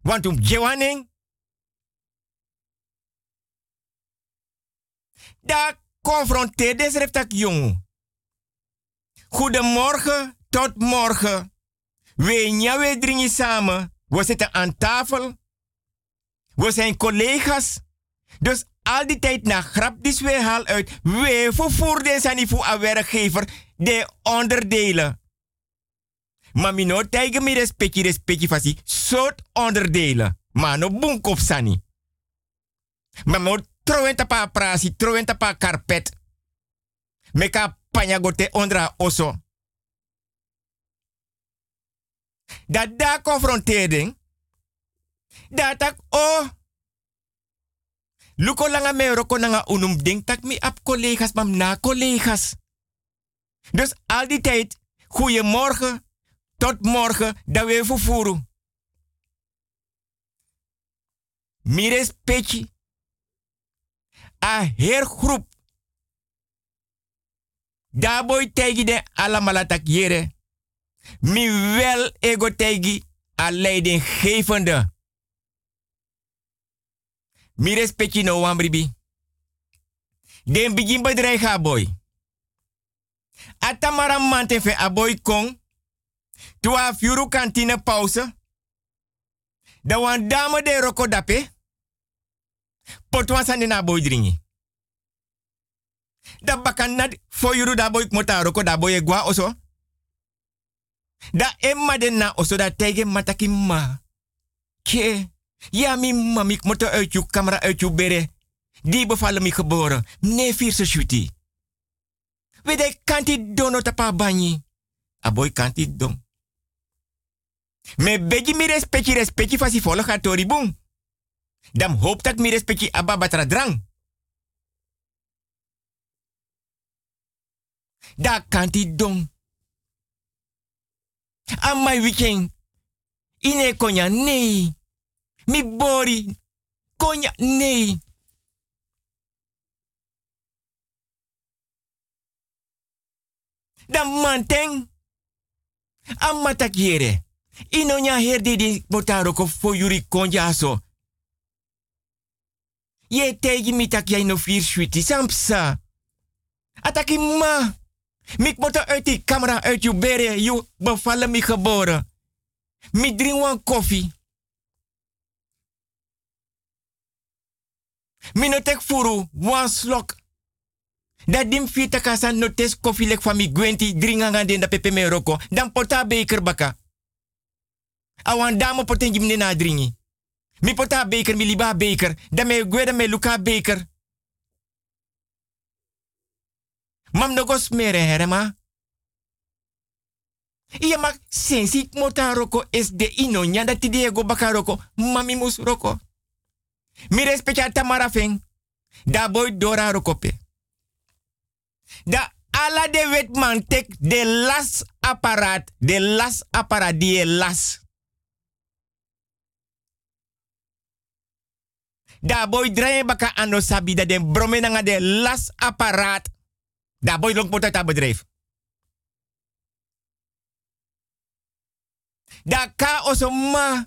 Want um jewaning. Da confronteer des reftak jong. Goedemorgen tot morgen. We nya we drinken samen. We zitten aan tafel. We zijn collega's. Dus al die tijd na grap die haal uit. We vervoerden zijn voor een werkgever de onderdelen. Maar mi no tijgen mi respecti respecti fasi soort onderdelen. Maar no bunkop sani. Maar mo troen tapa prasi, troen tapa karpet. Meka panyagote ondra oso. Dat daar confrontering. Dat tak oh. Luko langa me roko nanga unum ding tak mi ap collega's mam na collega's. Dus al die tijd, goeiemorgen, tot morgen, dat we vervoeren. Mires petje. A groep. Daarbij tegen de allemaal tak jere. Mi wel ego tegi a leidinggevende. Mi respecti no wambribi. Den begin bedrijf ha boy. Atamara mante fe a boy kong. Tua fiuru kantine pauze. Da wan dame de roko dape. Potwa sande na boy dringi. Da bakan nad fo yuru da boy mota roko da boy gwa oso. Da emma den na oso da tege mataki ma. Ke. Ja, mi mami, ik moet uit je camera je bere. Die bevallen me geboren. Nee, vier se shuti. We de kanti dono tapa banyi. A boy kanti don. Me begi mi respecti respecti fasi tori boom. Dam hoop dat mi respecti abba batra drang. Da kanti don. Am my weekend. Ine konya nee. Mi bori. Konya nee. Dan manteng. Amma takiere. Inonya herdi di botaro ko fo yuri konja so. Ye tegi mi tak jij no vier sweetie sampsa. Ataki ma. Mik moto uit die camera uit je bere. Je bevallen mi geboren. Mi drink wan koffie. Mi no tek furu wan slok. Dat dim fita kasa no tes koffie lek van mi gwenti dringa den da pepe me roko. Dan pota beker baka. Awan damo poten jimne na dringi. Mi pota beker, mi liba beker. Da me gweda me luka beker. Mam no gos mere herema. Iya mak sensi mota roko es de ino nyanda ti Diego baka roko. Mami mus roko. Mi respecta tamara feng. Da boy dora rokope. Da Ala de wetman tek de las apparaat. De las apparaat die las. Da boy draai baka ano sabi da den brome nanga de las apparaat. Da boy long uit bedrijf. Da ka oso ma.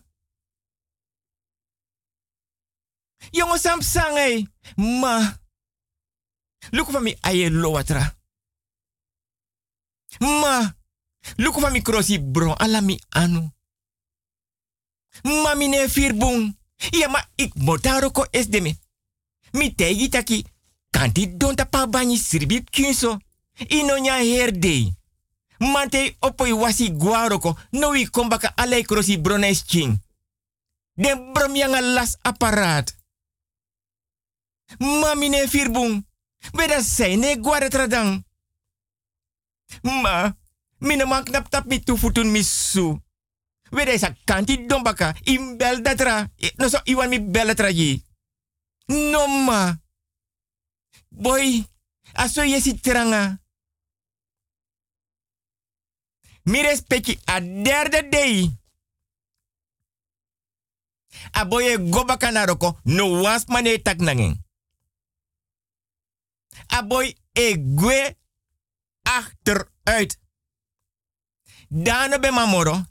Jongen sam sangai. Ma. Look van mi aye. Ma. Look van mi crossi bro. Ala mi anu. Ma mine firbung. Ja, maar ik moet daar ook eens de me. Mi tegi taki. Kanti don tapa bani sirbip kinso. Ino nya herde. Mante opoi wasi guaroko. No i kombaka alai krosi brones ching. Den brom yanga las apparaat. Mamine firbung. Weda sei ne guare tradang. Ma. Mine man knap tap mi tu futun Weda isa kanti dombaka. Im bel datra. No so iwan mi bel datra. No ma. Boy. Aso yesi tranga. Mi respecti a derde day. A boye goba kanaroko no was mane tak nangen. A boy e gwe achteruit. Dano be mamoro.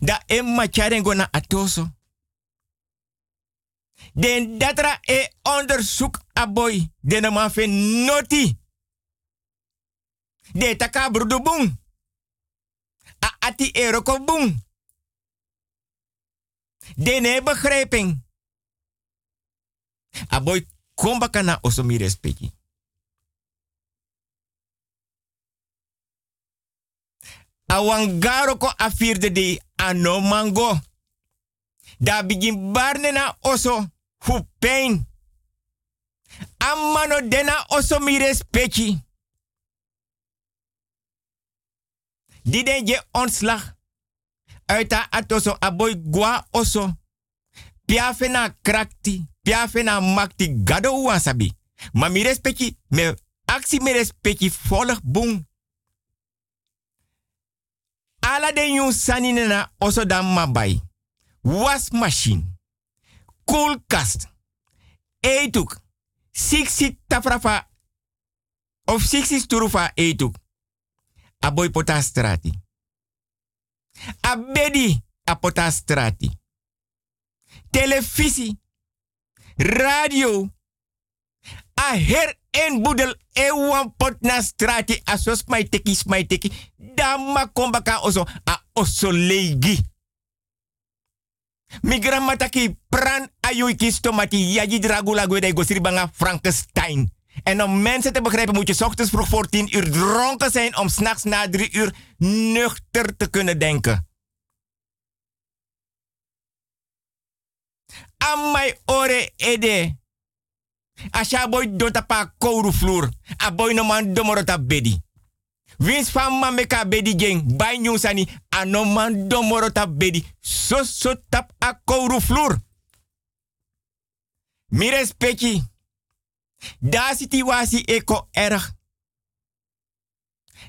Da e macharen go na atoso. Den datra e onderzoek a boy. Den man fe noti. De taka brudu bung. A ati eroko bung. De ne begrijping. A boy komba kana osomi respecti. A wangaro ko a vierde de ano mango. Da begin barne na oso fu pain. Amano dena oso mi respecti. Die je ontslag. Atoso aboy gwa oso. Piafe na krakti. Piafe na makti gado wasabi. Ma mi respecti, me aksi mi respecti volg boom. Ala den yun sanine na oso dan mabai. Wasmachine. Koelkast. Eetuk. Siksi tafrafa. Of siksi sturufa. Abedi a pota strati. Televisi. Radio. A her en budel e wan pot na strati asos mai teki smai oso a oso leigi. Mi grammataki pran ayuiki stomati yaji dragula gwede gosiri Frankenstein. En om mensen te begrijpen moet je ochtends vroeg voor 10 uur dronken zijn om s'nachts na 3 uur nuchter te kunnen denken. Amai ore ede. Asha boy dota pa kouru. A boy no man domorota bedi. Wins van man meka bedi jeng. Bay nyusani. A no man domorota bedi. So so tap a kouru vloer. Mi respecti. Da situatie eko erg.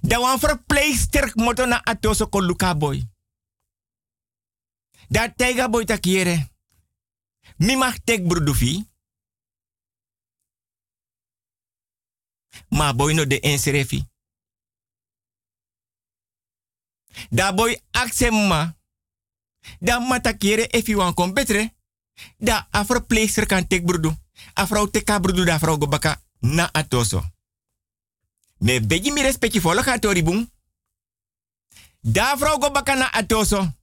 Da wan verpleegster moto na atoso ko luka boy. Da tega boy takiere. Mi mag tek. Ma boy no de enserefi. Da boy aksema. Da matakiere if you wan kom betre. Da a verpleegster kan tek brudu. A vrouw teka da vrouw gobaka na atoso. Me begi mi respecti gaat toribung. Da vrouw gobaka na atoso.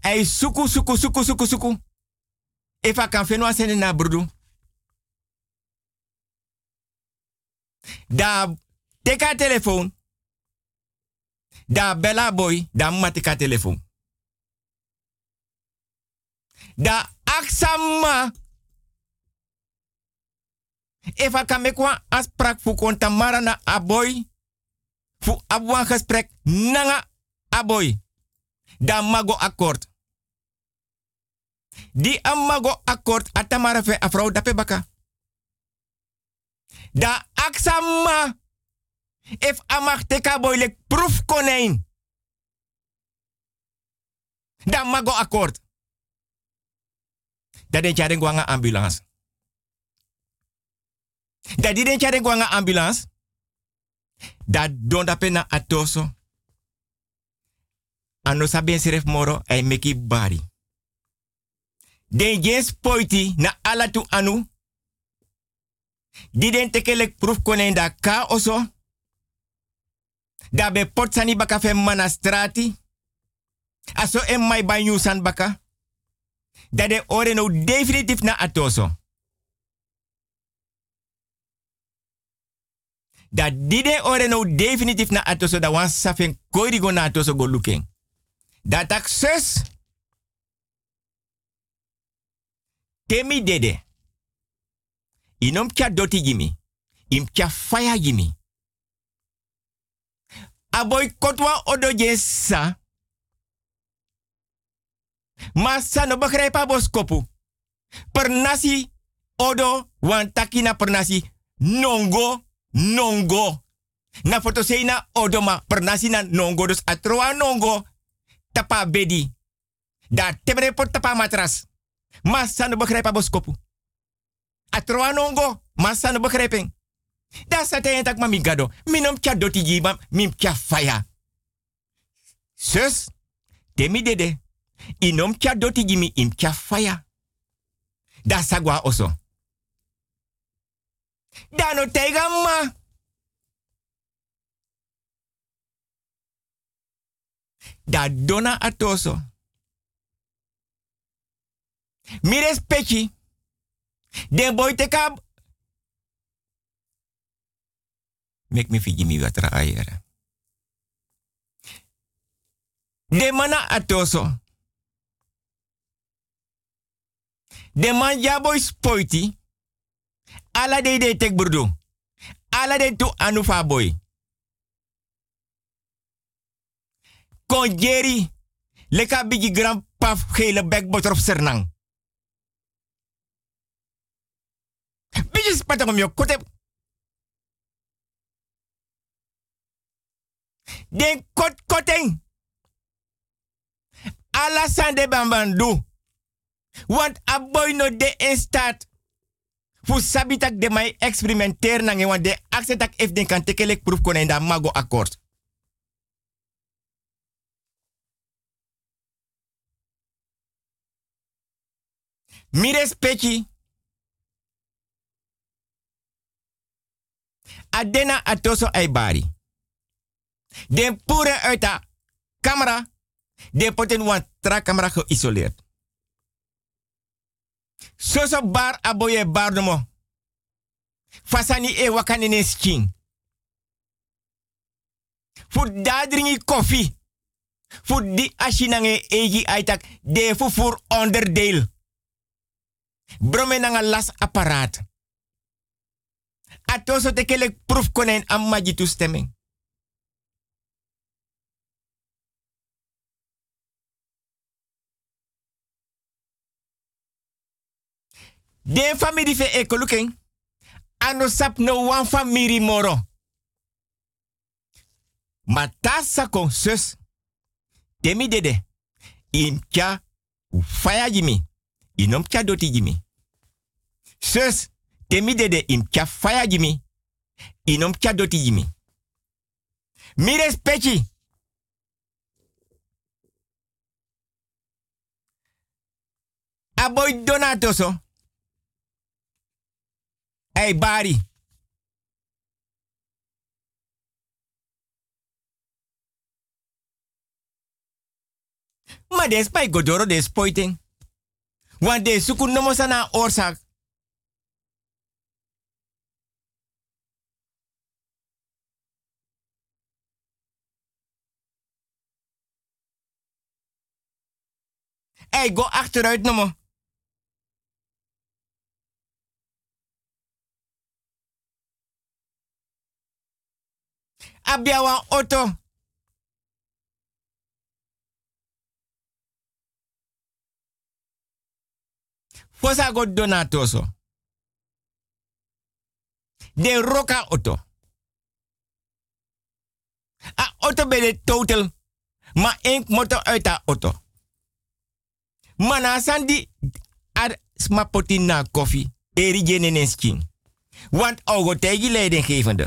Ay suku suku suku suku suku. Efa kan fenwa na brudu. Da teka telefoon. Da bella boy, da matika telefoon. Da aksama. Efa kan mekwa afspraak fu kontamara na aboy. Fu abwan gesprek nanga aboy. Da mago akkoord. Di amago akkoord atamara fe afrouw dape baka. Da aksama. If amag teka boy proef konijn. Da mago akkoord. Da den charen gwanga ambulance. Da di den charen ambulance. Da don da pena atoso. Ano saben seref moro ay meki bari. Den jen poiti na alatu anu. Di den tekelek proef konen da ka oso. Da be potsani baka fe manastrati. Aso en mai banyusan baka. Da de ore no definitief na atoso. Da di de ore no definitief na atoso da wan safen koiri go na atoso go looking. Da sus. Temi dede. Inom kya doti gimi. Im kya faya gimi. Aboy kotwa odo jesa. Masa no begrijp bos kopu. Per nasi odo wan takina per nasi nongo nongo. Na foto na odo ma na nongo dus atroa nongo tapa bedi. Da tebre pot tapa matras. Masa no begrijp bos kopu. Atroa nongo masa no begrijpen. Da sa te tak mami gado. Minom kya doti jiba mim faya. Sus, temi dede. Inom kya doti jimi im faya. Sagwa oso. Da no tega ma. Da dona atoso. Mires pechi. Den boy te kab. Mek me figi mi watra ayera. De mana atoso. De man ja boy spoiti. Ala de de tek burdu. Ala de tu anufa boy. Kon Jerry. Leka bigi grand paf gele bek boter sernang. Bigi spatang om yo kote. Den kot koteng. Ala sande bambandu. Want a boy no de in staat. Fu de mai experimenter nange want de accetak if den kan tekelek proef konen mago akkoord. Pechi. Adena atoso aibari. Den pure uit de camera. Den poten wan tra camera geïsoleerd. Soso bar aboye bar nomo. Fasani e wakani ne skin. Fu dadringi koffie. Fu di ashinange eji aitak de fu voor onderdeel. Brome nanga las apparaat. Atoso tekelek proef konen am magi toestemming. Den family fe ekoluking. Ano sap no wan family moro. Matasa kon sus. Demi dede. In kya faya jimi. Inom kya doti jimi. Sus. Demi dede in kya faya jimi. Inom kya doti jimi. Mi respecti. Aboy donatoso. Hey, Bari. Maar bij godoro des poiting. Want de suku nomo sana oorzaak. Hey, go achteruit nomo. Abiawa auto. Fosa go donatoso. De roka auto. A auto bij de total. Maar één motor uit de auto. Mana sandi ar smapoti na koffie. Eri jenen skin. Want ogo tegi leidinggevende.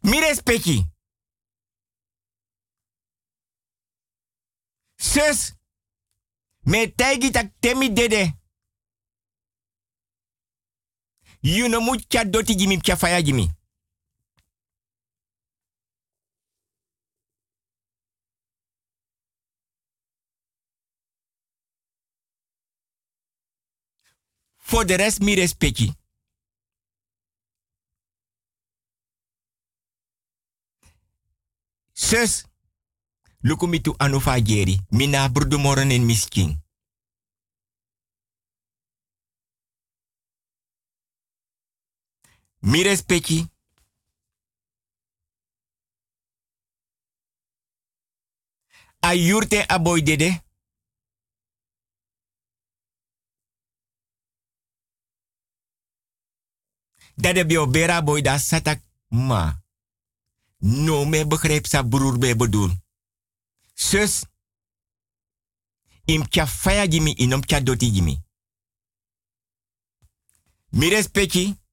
Mi respecti. Sus. Me tegi tak temi dede. You no moet chat doti jimi pcha faya jimi. Voor de rest mi respecti. Sus. Lukumitu anufa jeri. Mina brudu moren in miskin. Mi respecti. A yurte a boy dede. Dat heb je bera boy da satak ma. No me begrijp sa broer be bedoel. Im tja faya jimi inom tja doti jimi. Mi respecti.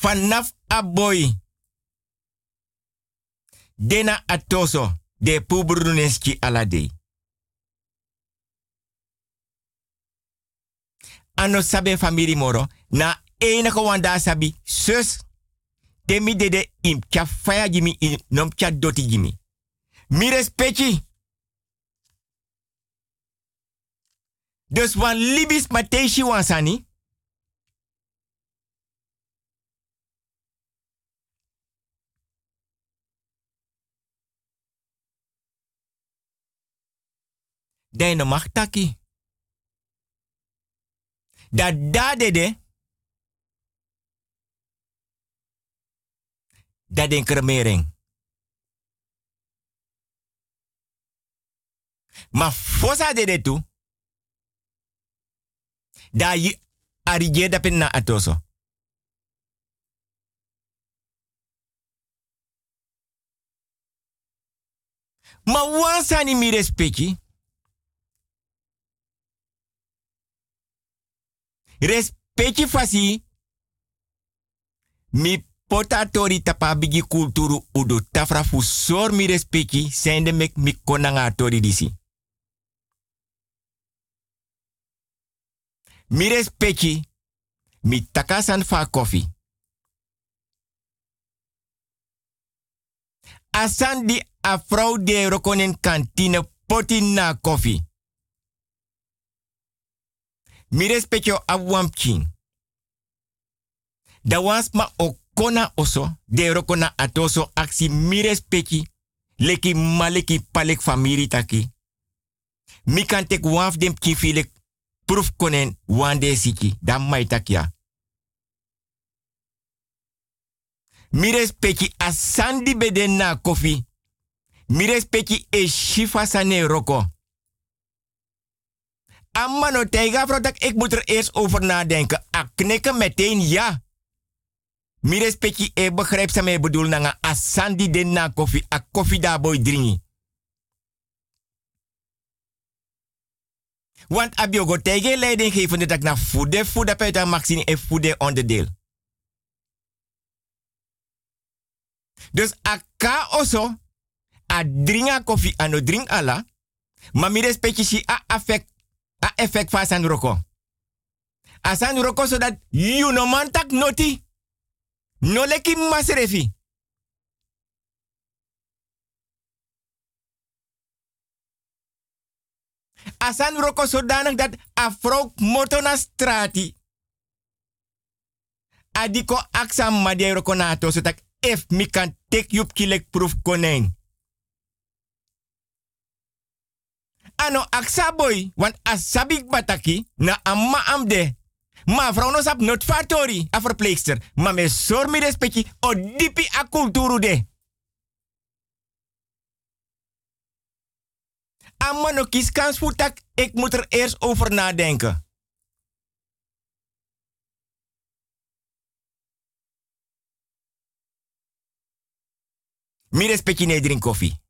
Vanaf a boy. Dena atoso de pubruneski alade. Ano sabe famiri moro na enige wanda sabi sus. Temi dede im tja faya jimi in nom doti jimi. Mi respecti. Dus wan libis mateshi wansani. Dai no mag taki. Dat da dede. Dat den kremering. Maar fosa dede tu. Da yi arije da pen na atoso. Ma wansani mi respecti. Respecti fasi. Mi potatori tapa bigi kulturu udu tafra fu sor mi respecti sende mek mi konanga tori disi. Mi respecti mi takasan fa kofi. Asan di a vrouw de rokonen kantine poti na. Mi a wampchin. Da wans ma o kona oso, de rokona atoso aksi mi respecti, leki maleki palek famiri taki. Mi kan tek waf dem proof konen wande siki, dan mai takia. Mi a sandi beden na kofi. Mi respecti e shifa sane roko. Amma no teiga vrouw dat ik moet er eerst over nadenken. A knikken meteen ja. Mi respecti e begrijp sa me bedoel nanga asandi den na koffie. A koffie da boy dringi. Want abiogo tege leiding geven dat ik na voede voede puita maxini e voede onderdeel. Dus aka oso a dringa koffie ano drink ala. Maar mi respecti si a affect a effect van san roko. A roko zodat you no man tak noti. No leki masrefi. A roko zodanig dat a vrouw moto na strati. Adiko aksa madie roko na to zodat if mi kan take yup kilek proof koneng. ano aksaboy, want asabik bataki, na amma amde. Ma vrouw no sap not fatori, a verpleegster. Ma me sor mi respecti, o dipi a kulturu de. Amma no kis kans ik moet er eerst over nadenken. Mi respecti ne drink koffie.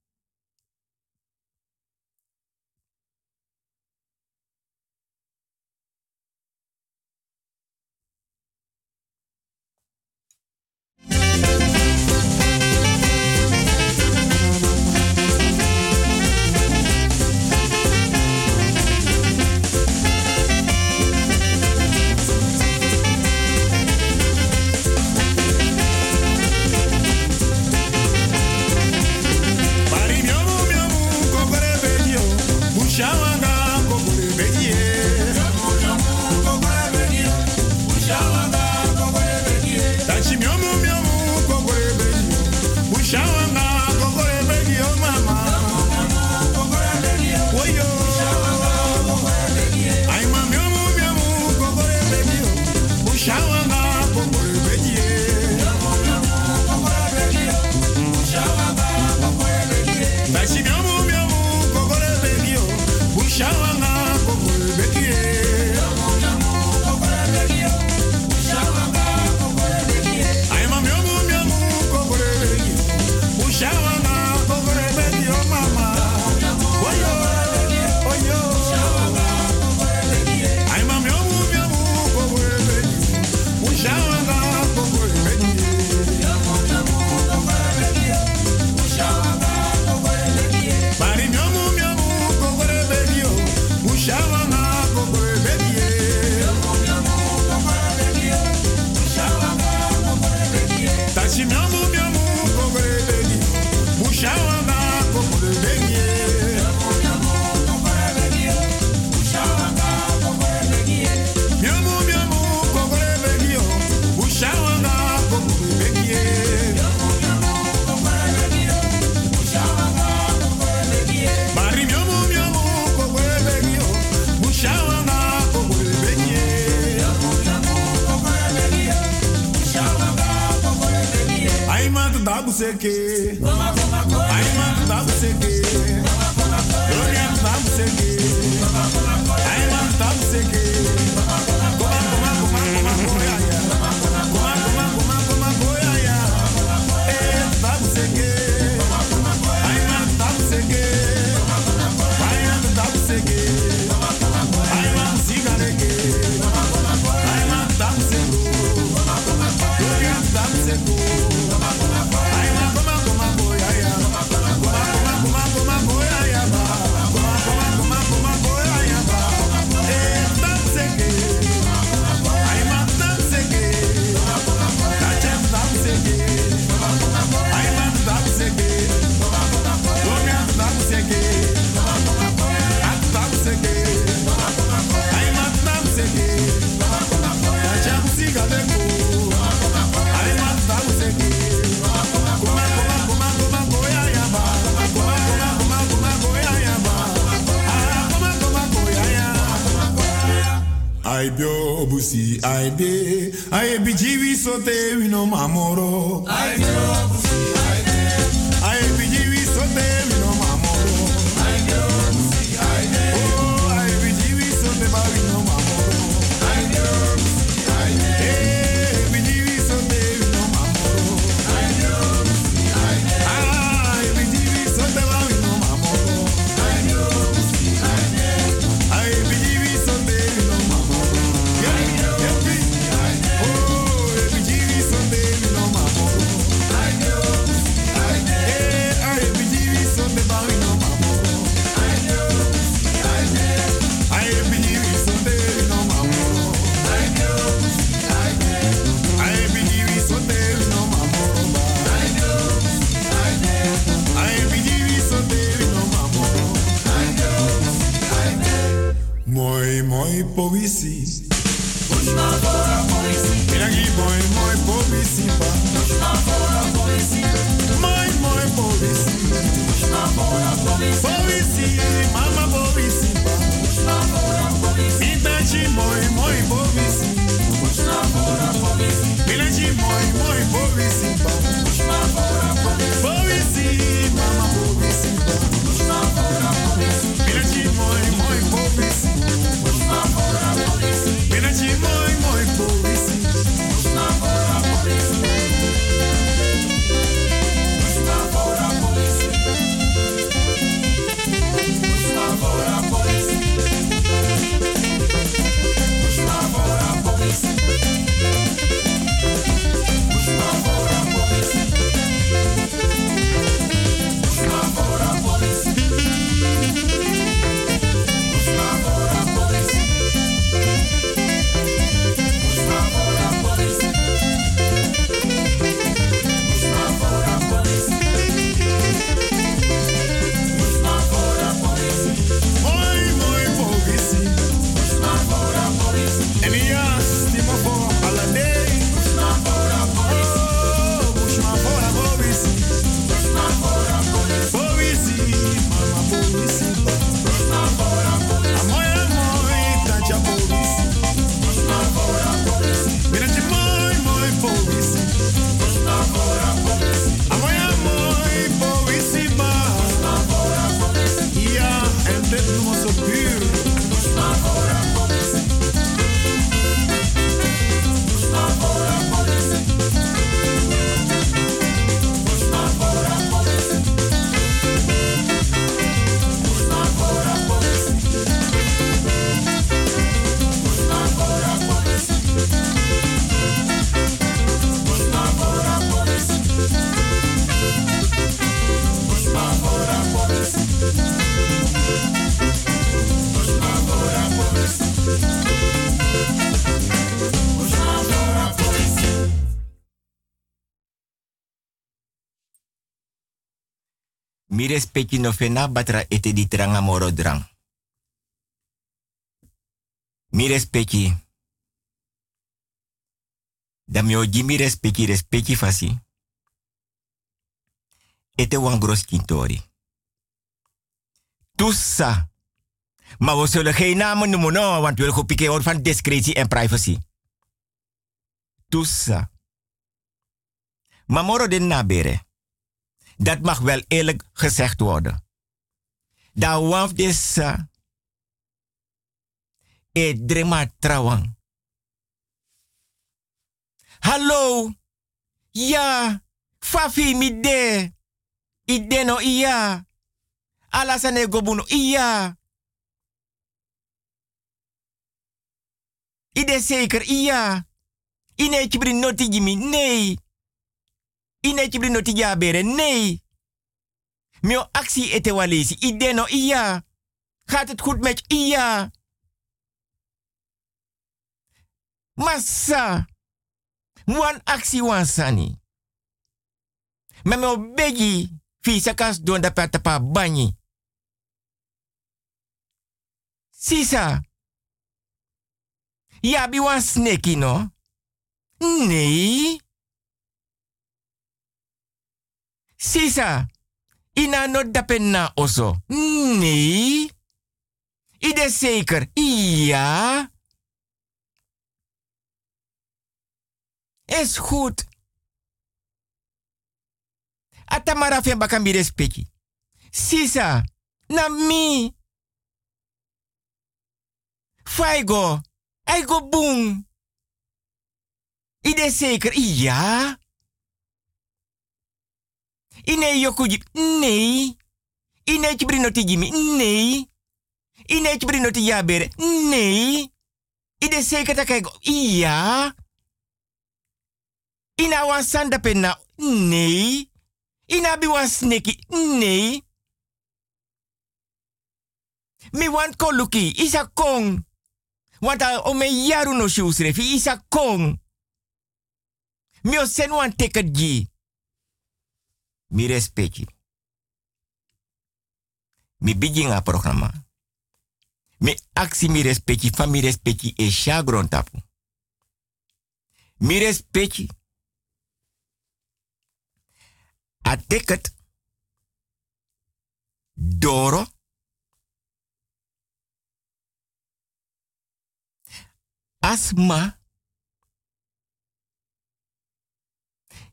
Respecti no fena batra ete di tranga moro drang. Mi respecti. Da mi oji mi respecti respecti fasi. Ete wan gros kintori. Tussa. Maar we zullen geen namen noemen, no, want we willen goed pikken van discretie en privacy. Tussa. Maar moro den nabere. Dat mag wel eerlijk gezegd worden. Da waf desa. E drema trawang. Hallo. Ja. Fafi mi de. Ide no iya. Alasane gobuno iya. Ide zeker iya. Ine chibri noti jimi. Nee. Ine chibri noti jabere. Nee. Mio actie ete walesi. Ide no iya. Gaat het goed met iya? Massa. Wan actie wan sani. Maar me begi. Fisa kas don da patapa banyi. Sisa. Ja, bi wan sneki no? Nee. Sisa. Ina no dapen na oso. Nee. Ide zeker. Ja. Is goed. Atamara fen bakambi respecti. Sisa. Na mi. Faigo. Aigo boom. Ide zeker. Ja. Ine yokuji. Nee. Ine chibrino tijimi. Nee. Ine chibrino tijabere. Nee. Ide zeker dat kijk. Ja. Ina wan sanda penna. Nee. Ina bi wan sneki. Nee. Mi wan koluki. Isa kong. Want a ome yaru no shusrefi. Isa kong. Mi o sen wan. Mi respecti. Mi biging a programma. Mi aksi mi respecti. Fa mi e shagron tapu. Mi respecti. A. Doro. Asma.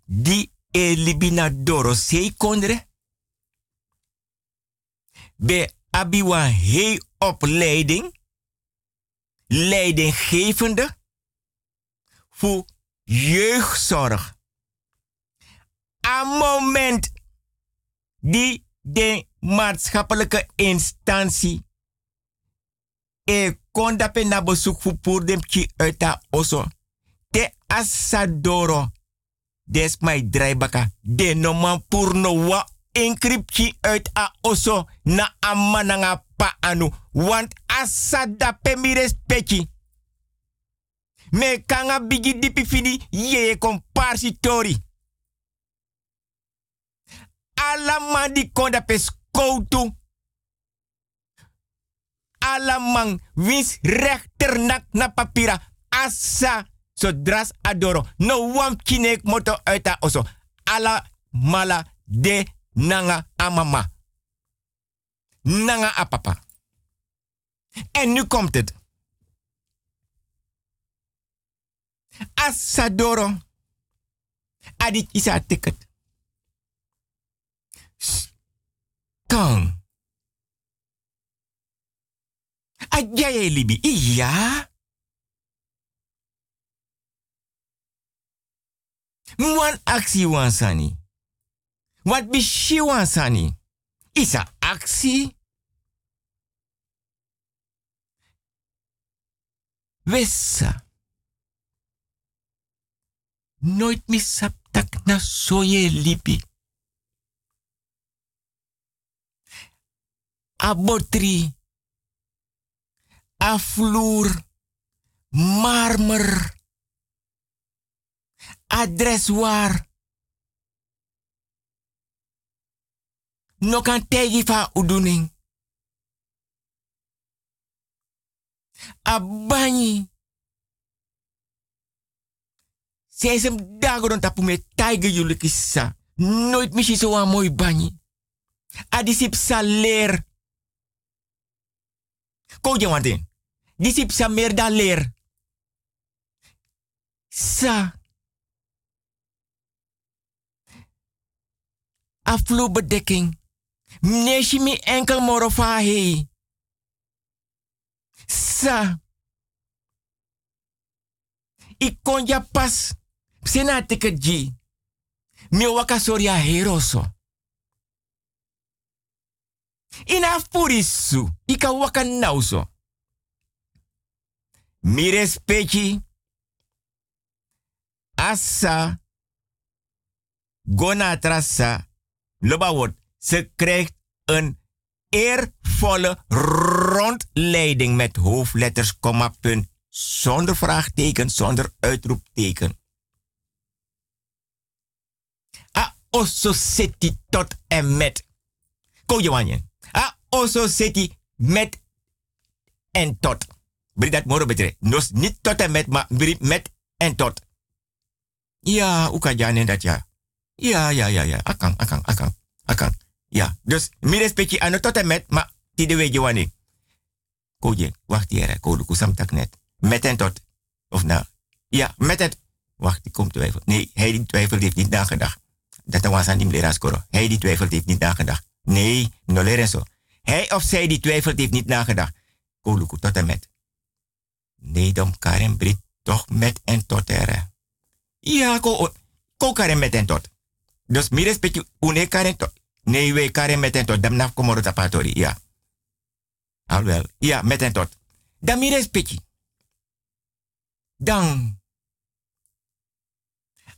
di e libina doro sei kondre. Be abiwa hei opleiding, leidinggevende, voor jeugdzorg. A moment die de maatschappelijke instantie e konda pe na bezoek voor poerdemtje uit oso. Te asadoro. Des mai draibaka. De no man purno wa uit a oso na amananga pa anu. Want asada pe mi respecti. Me kanga bigi dipi fini ye kon parsi tori. Alla man di konda pe skoutu. Alla man wins rechternak na papira. Asa zodras adoro. No wam kinek moto uit a oso. Alla mala de nanga amama. Nanga apapa. En nu komt het. Asadoro. Adi isa ticket. Kang. Ajaye libi. Iya. Wan aksi wan sani. Wat bishi sani. Isa aksi. Wessa. Nooit misaptak na soye libi. Abotri. Afloer. Marmer. Adreswaar. No kan tegi fa uduning. Abani. Sesem dagoron tapu me tiger jullie kissa. Nooit missie zo aan mooi bani. Adisip sa leer. Koje wantin. Disip sa meer dan leer. Sa. Afloebedekking. Neshi mi enkel morofa. Sa. Ik kon ja pas. Sena ji. Mi waka. Ina furisu. Ika waka nauso. Mi. Asa. Gona trasa. Loba wordt. Ze krijgt een eervolle rondleiding met hoofdletters, komma, punt. Zonder vraagteken, zonder uitroepteken. A osso city tot en met. Kojewanjen. A osso city met en tot. Bri dat moro betre. Nos niet tot en met, maar met en tot. Ja, hoe kan jij dat ja? Ja, ja, ja, ja. Akang, akang, akang, akang. Ja, dus mi respecti ano tot en met, maar ti de weet je wanneer. Koje, wacht hier, kode kusam tak net. Met en tot. Of nou, ja, met het. Wacht, ik kom twijfel. Nee, hij die twijfelt heeft niet nagedacht. Dat was aan die leraar scoren. Hij die twijfelt heeft niet nagedacht. Nee, no zo. Hij of zij die twijfelt heeft niet nagedacht. Koluku tot en met. Nee, dom Karen Brit, toch met en tot er. Ja, ko, ko Karen met en tot. Dus mi respecti une Karen tot. Nee, we Karen met en tot. Dam na komoro tapatori, ja. Alwel, ja, met tot. Dan mi respecti. Dan.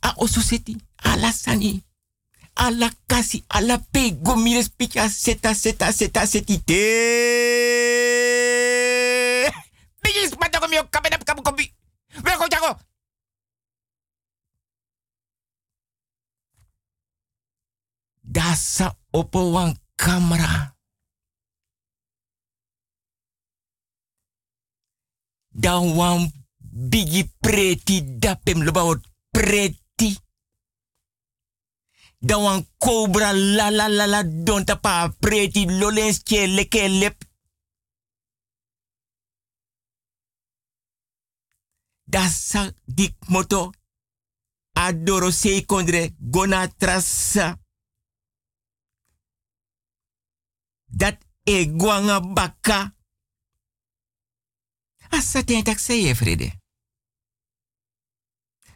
A seti, ala sani. Ala kasi, ala pego, mi respecti a seta, seta, seta, seti te. Bigis matako mi o kabedap kabu kobi. Dasa opo wan camera. Dan wan bigi preti dapem loba preti. Dan wan cobra la la la la don tapa preti lolens che leke lep. Dasa dik moto adoro sei kondre gona trasa. Dat e baka. Asa ten tak sei Frede.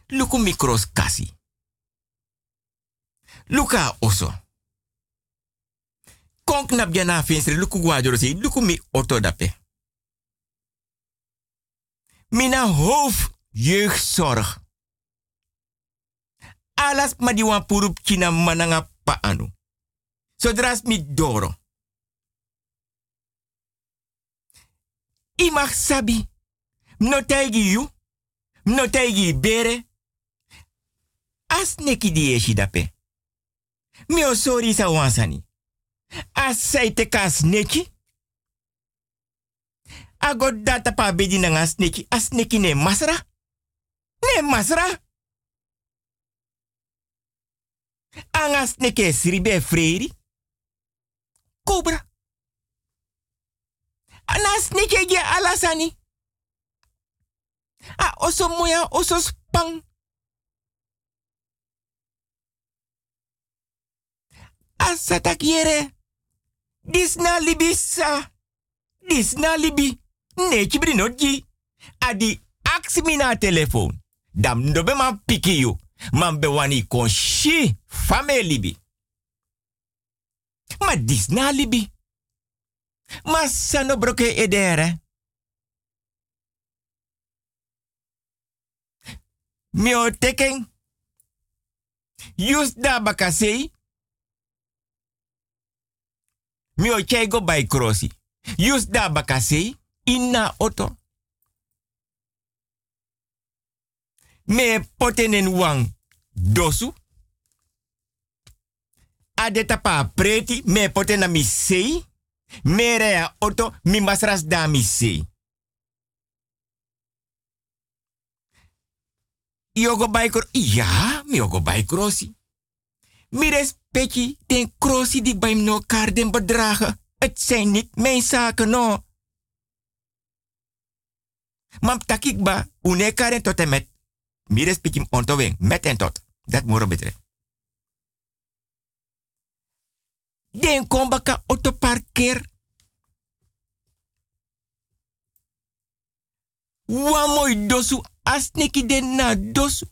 Luku mikros kasi. Luka oso. Konk nap jana finsri luku guajoro si luku mi oto dape. Mina hoofd jeugdzorg. Alas ma di wan purup china mananga pa anu. Zodra mi doro. I mag sabi. No taigi yu. No bere. As neki di eshi dape. Mi o sorry sa wansani. As te kas neki. Ago data pa bedi na nga sneki. As neki ne masra. Ne masra. Anga sneke sribe freri. Cobra. Sneke ge alasani. A oso moya oso spang. Asatak yere. Dis na libisa. Dis na libi. Neki brinotji. Adi aksi mi na. Dam dobe man piki you. Man be kon shi family bi. Ma dis na libi. Ma sano broke edere. Mi o teken. Yus da bakasei. Mi o chego by crossi. Yus da bakasei. Inna oto. Me potenen wang dosu. Ade tapa preti me potena mi sei. Me rea oto mi masras da mi sei. Yogo bij kro Ja, mi yogo bij krosi. Mi respecti den krosi die bij no elkaar den bedragen. Het zijn niet mijn zaken, no. Mam takik ba, une karen tot en met. Mi respecti onto met en tot. Dat moro betre. Den kom baka auto parkeer. Wa dosu asneki den na dosu.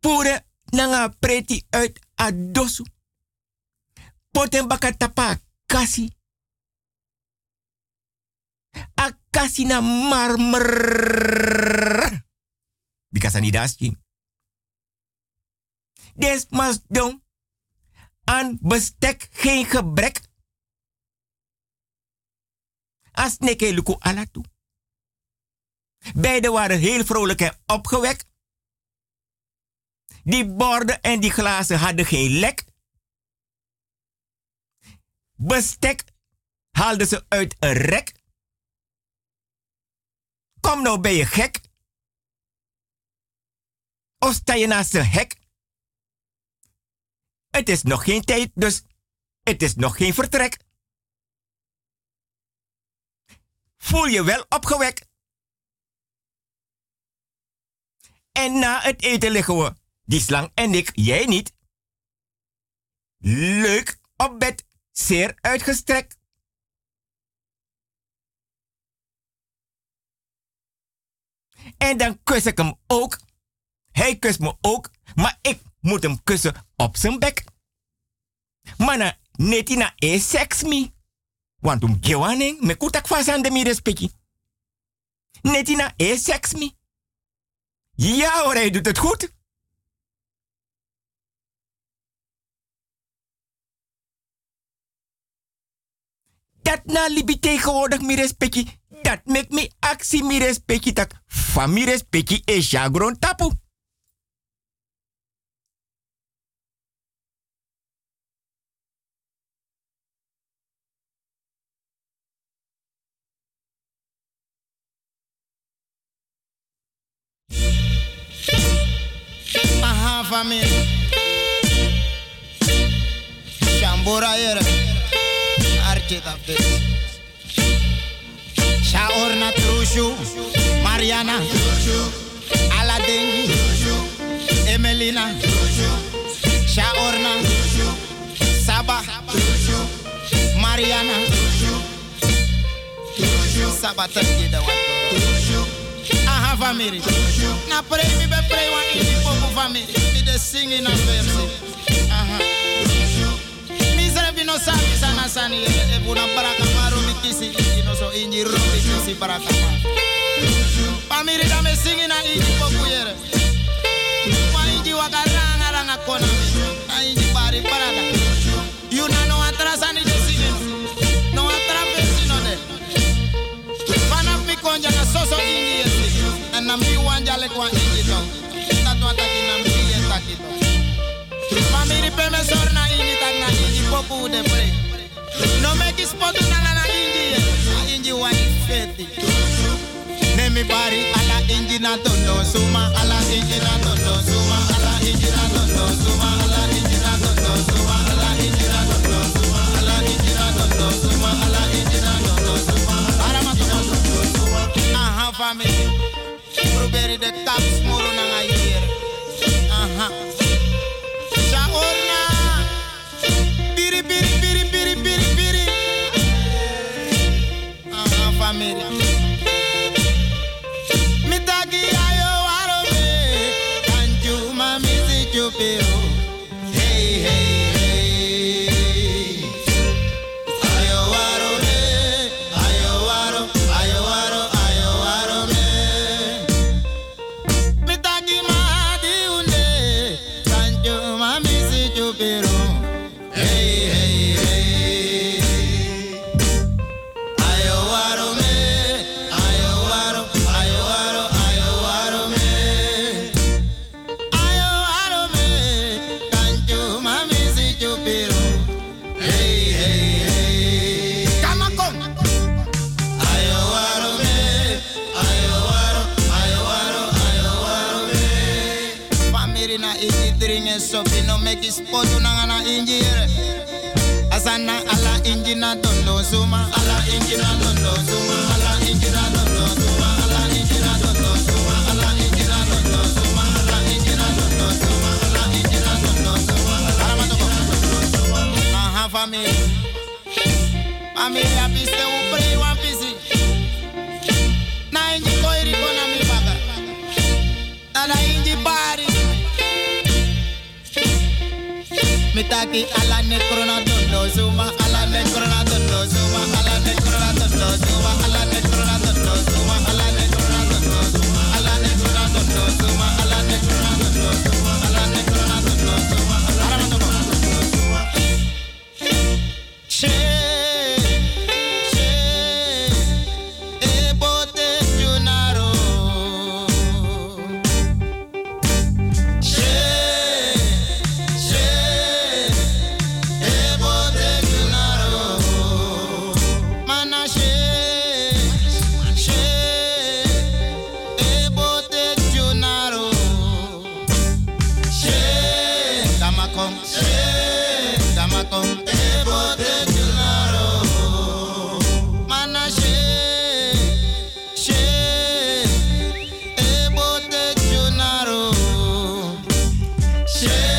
Pure nanga preti uit a dosu. Poten baka tapa kasi. A kasi na marmer. Because dasking. Des mas don. Aan bestek geen gebrek. As neke luku alatu. Beiden waren heel vrolijk en opgewekt. Die borden en die glazen hadden geen lek. Bestek haalden ze uit een rek. Kom nou, ben je gek? Of sta je naast een hek? Het is nog geen tijd, dus het is nog geen vertrek. Voel je wel opgewekt? En na het eten liggen we, die slang en ik, jij niet. Leuk op bed, zeer uitgestrekt. En dan kus ik hem ook. Hij kust me ook, maar ik moet hem kussen op zijn bek. Mana, netina e sex me. Want um gewaning, me kutak fasan de mi respecti. Netina e sex me. Ja hoor, hij doet het goed. Dat na libi tegenwoordig mi respecti. Dat mek me actie mi respecti tak. Van mi respecti e jagron tapu. ma famille. Chambora yere. da tapte. Shaorna Trushu. Mariana. Aladdin. Emelina. Shaorna. Saba. Mariana. Saba tapte da watu. Aha. Na pray mi be prei one in the familie singing as them sing. Aha. Misere bino sabi sana sani e baraka maru mikisi ino so inji ro mikisi baraka. Pamiri dame singing na inji pokuyere. Kwa inji wakaranga ranga kona. A inji bari baraka. You na no atrasani de. No atrapesi de. Panaf mi na inji. And na mi one in inji tong. Pe me sor na inji tak na inji popu de pre. No me ki spot na na inji ye. Na inji wani feti. Ne mi bari ala inji na tondo suma. Ala inji na tondo suma. Ala inji na tondo suma. Ala inji na tondo suma. Ala inji na tondo suma. Ala inji na tondo suma. Ala inji na tondo suma. Ma tondo suma. Aha family. De kaps moro na. Aha. Biri biri biri biri biri. Aha family. kodu nangana injire. Asana ala injina tondo suma ala injina tondo suma ala injina tondo suma ala injina tondo suma ala injina tondo suma ala injina tondo suma ala injina tondo suma ala matoko aha family. Family apiste mitaki ala ne krona dono suma shit.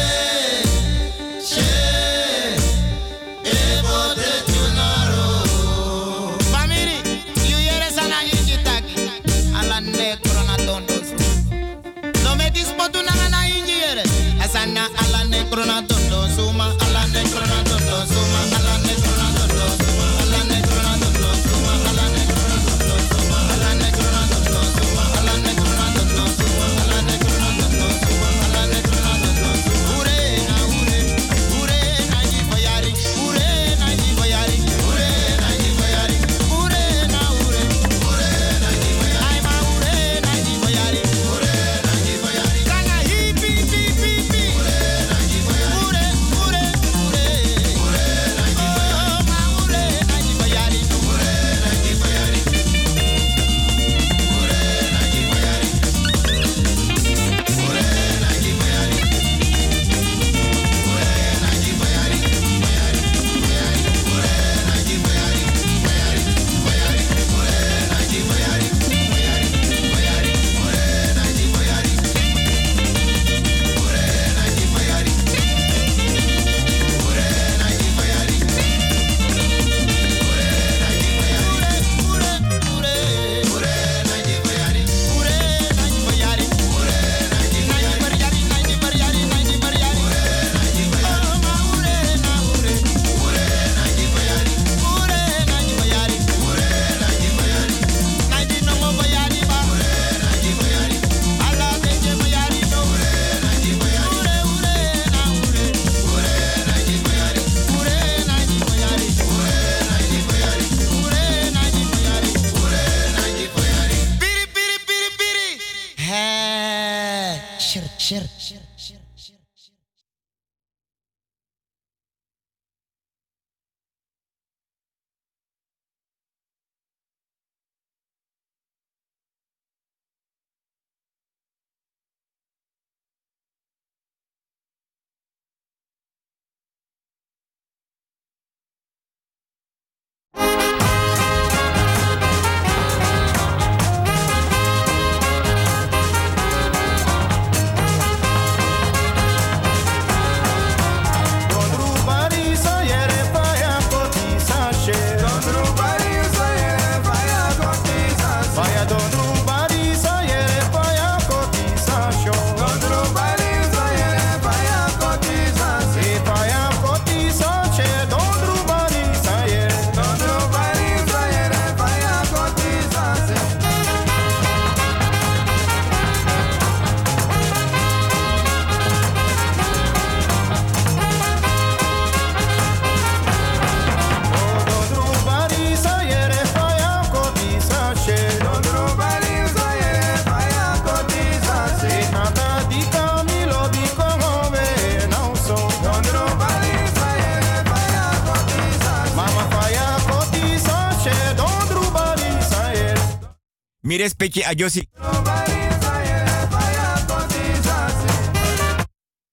Mi respecti a Josi.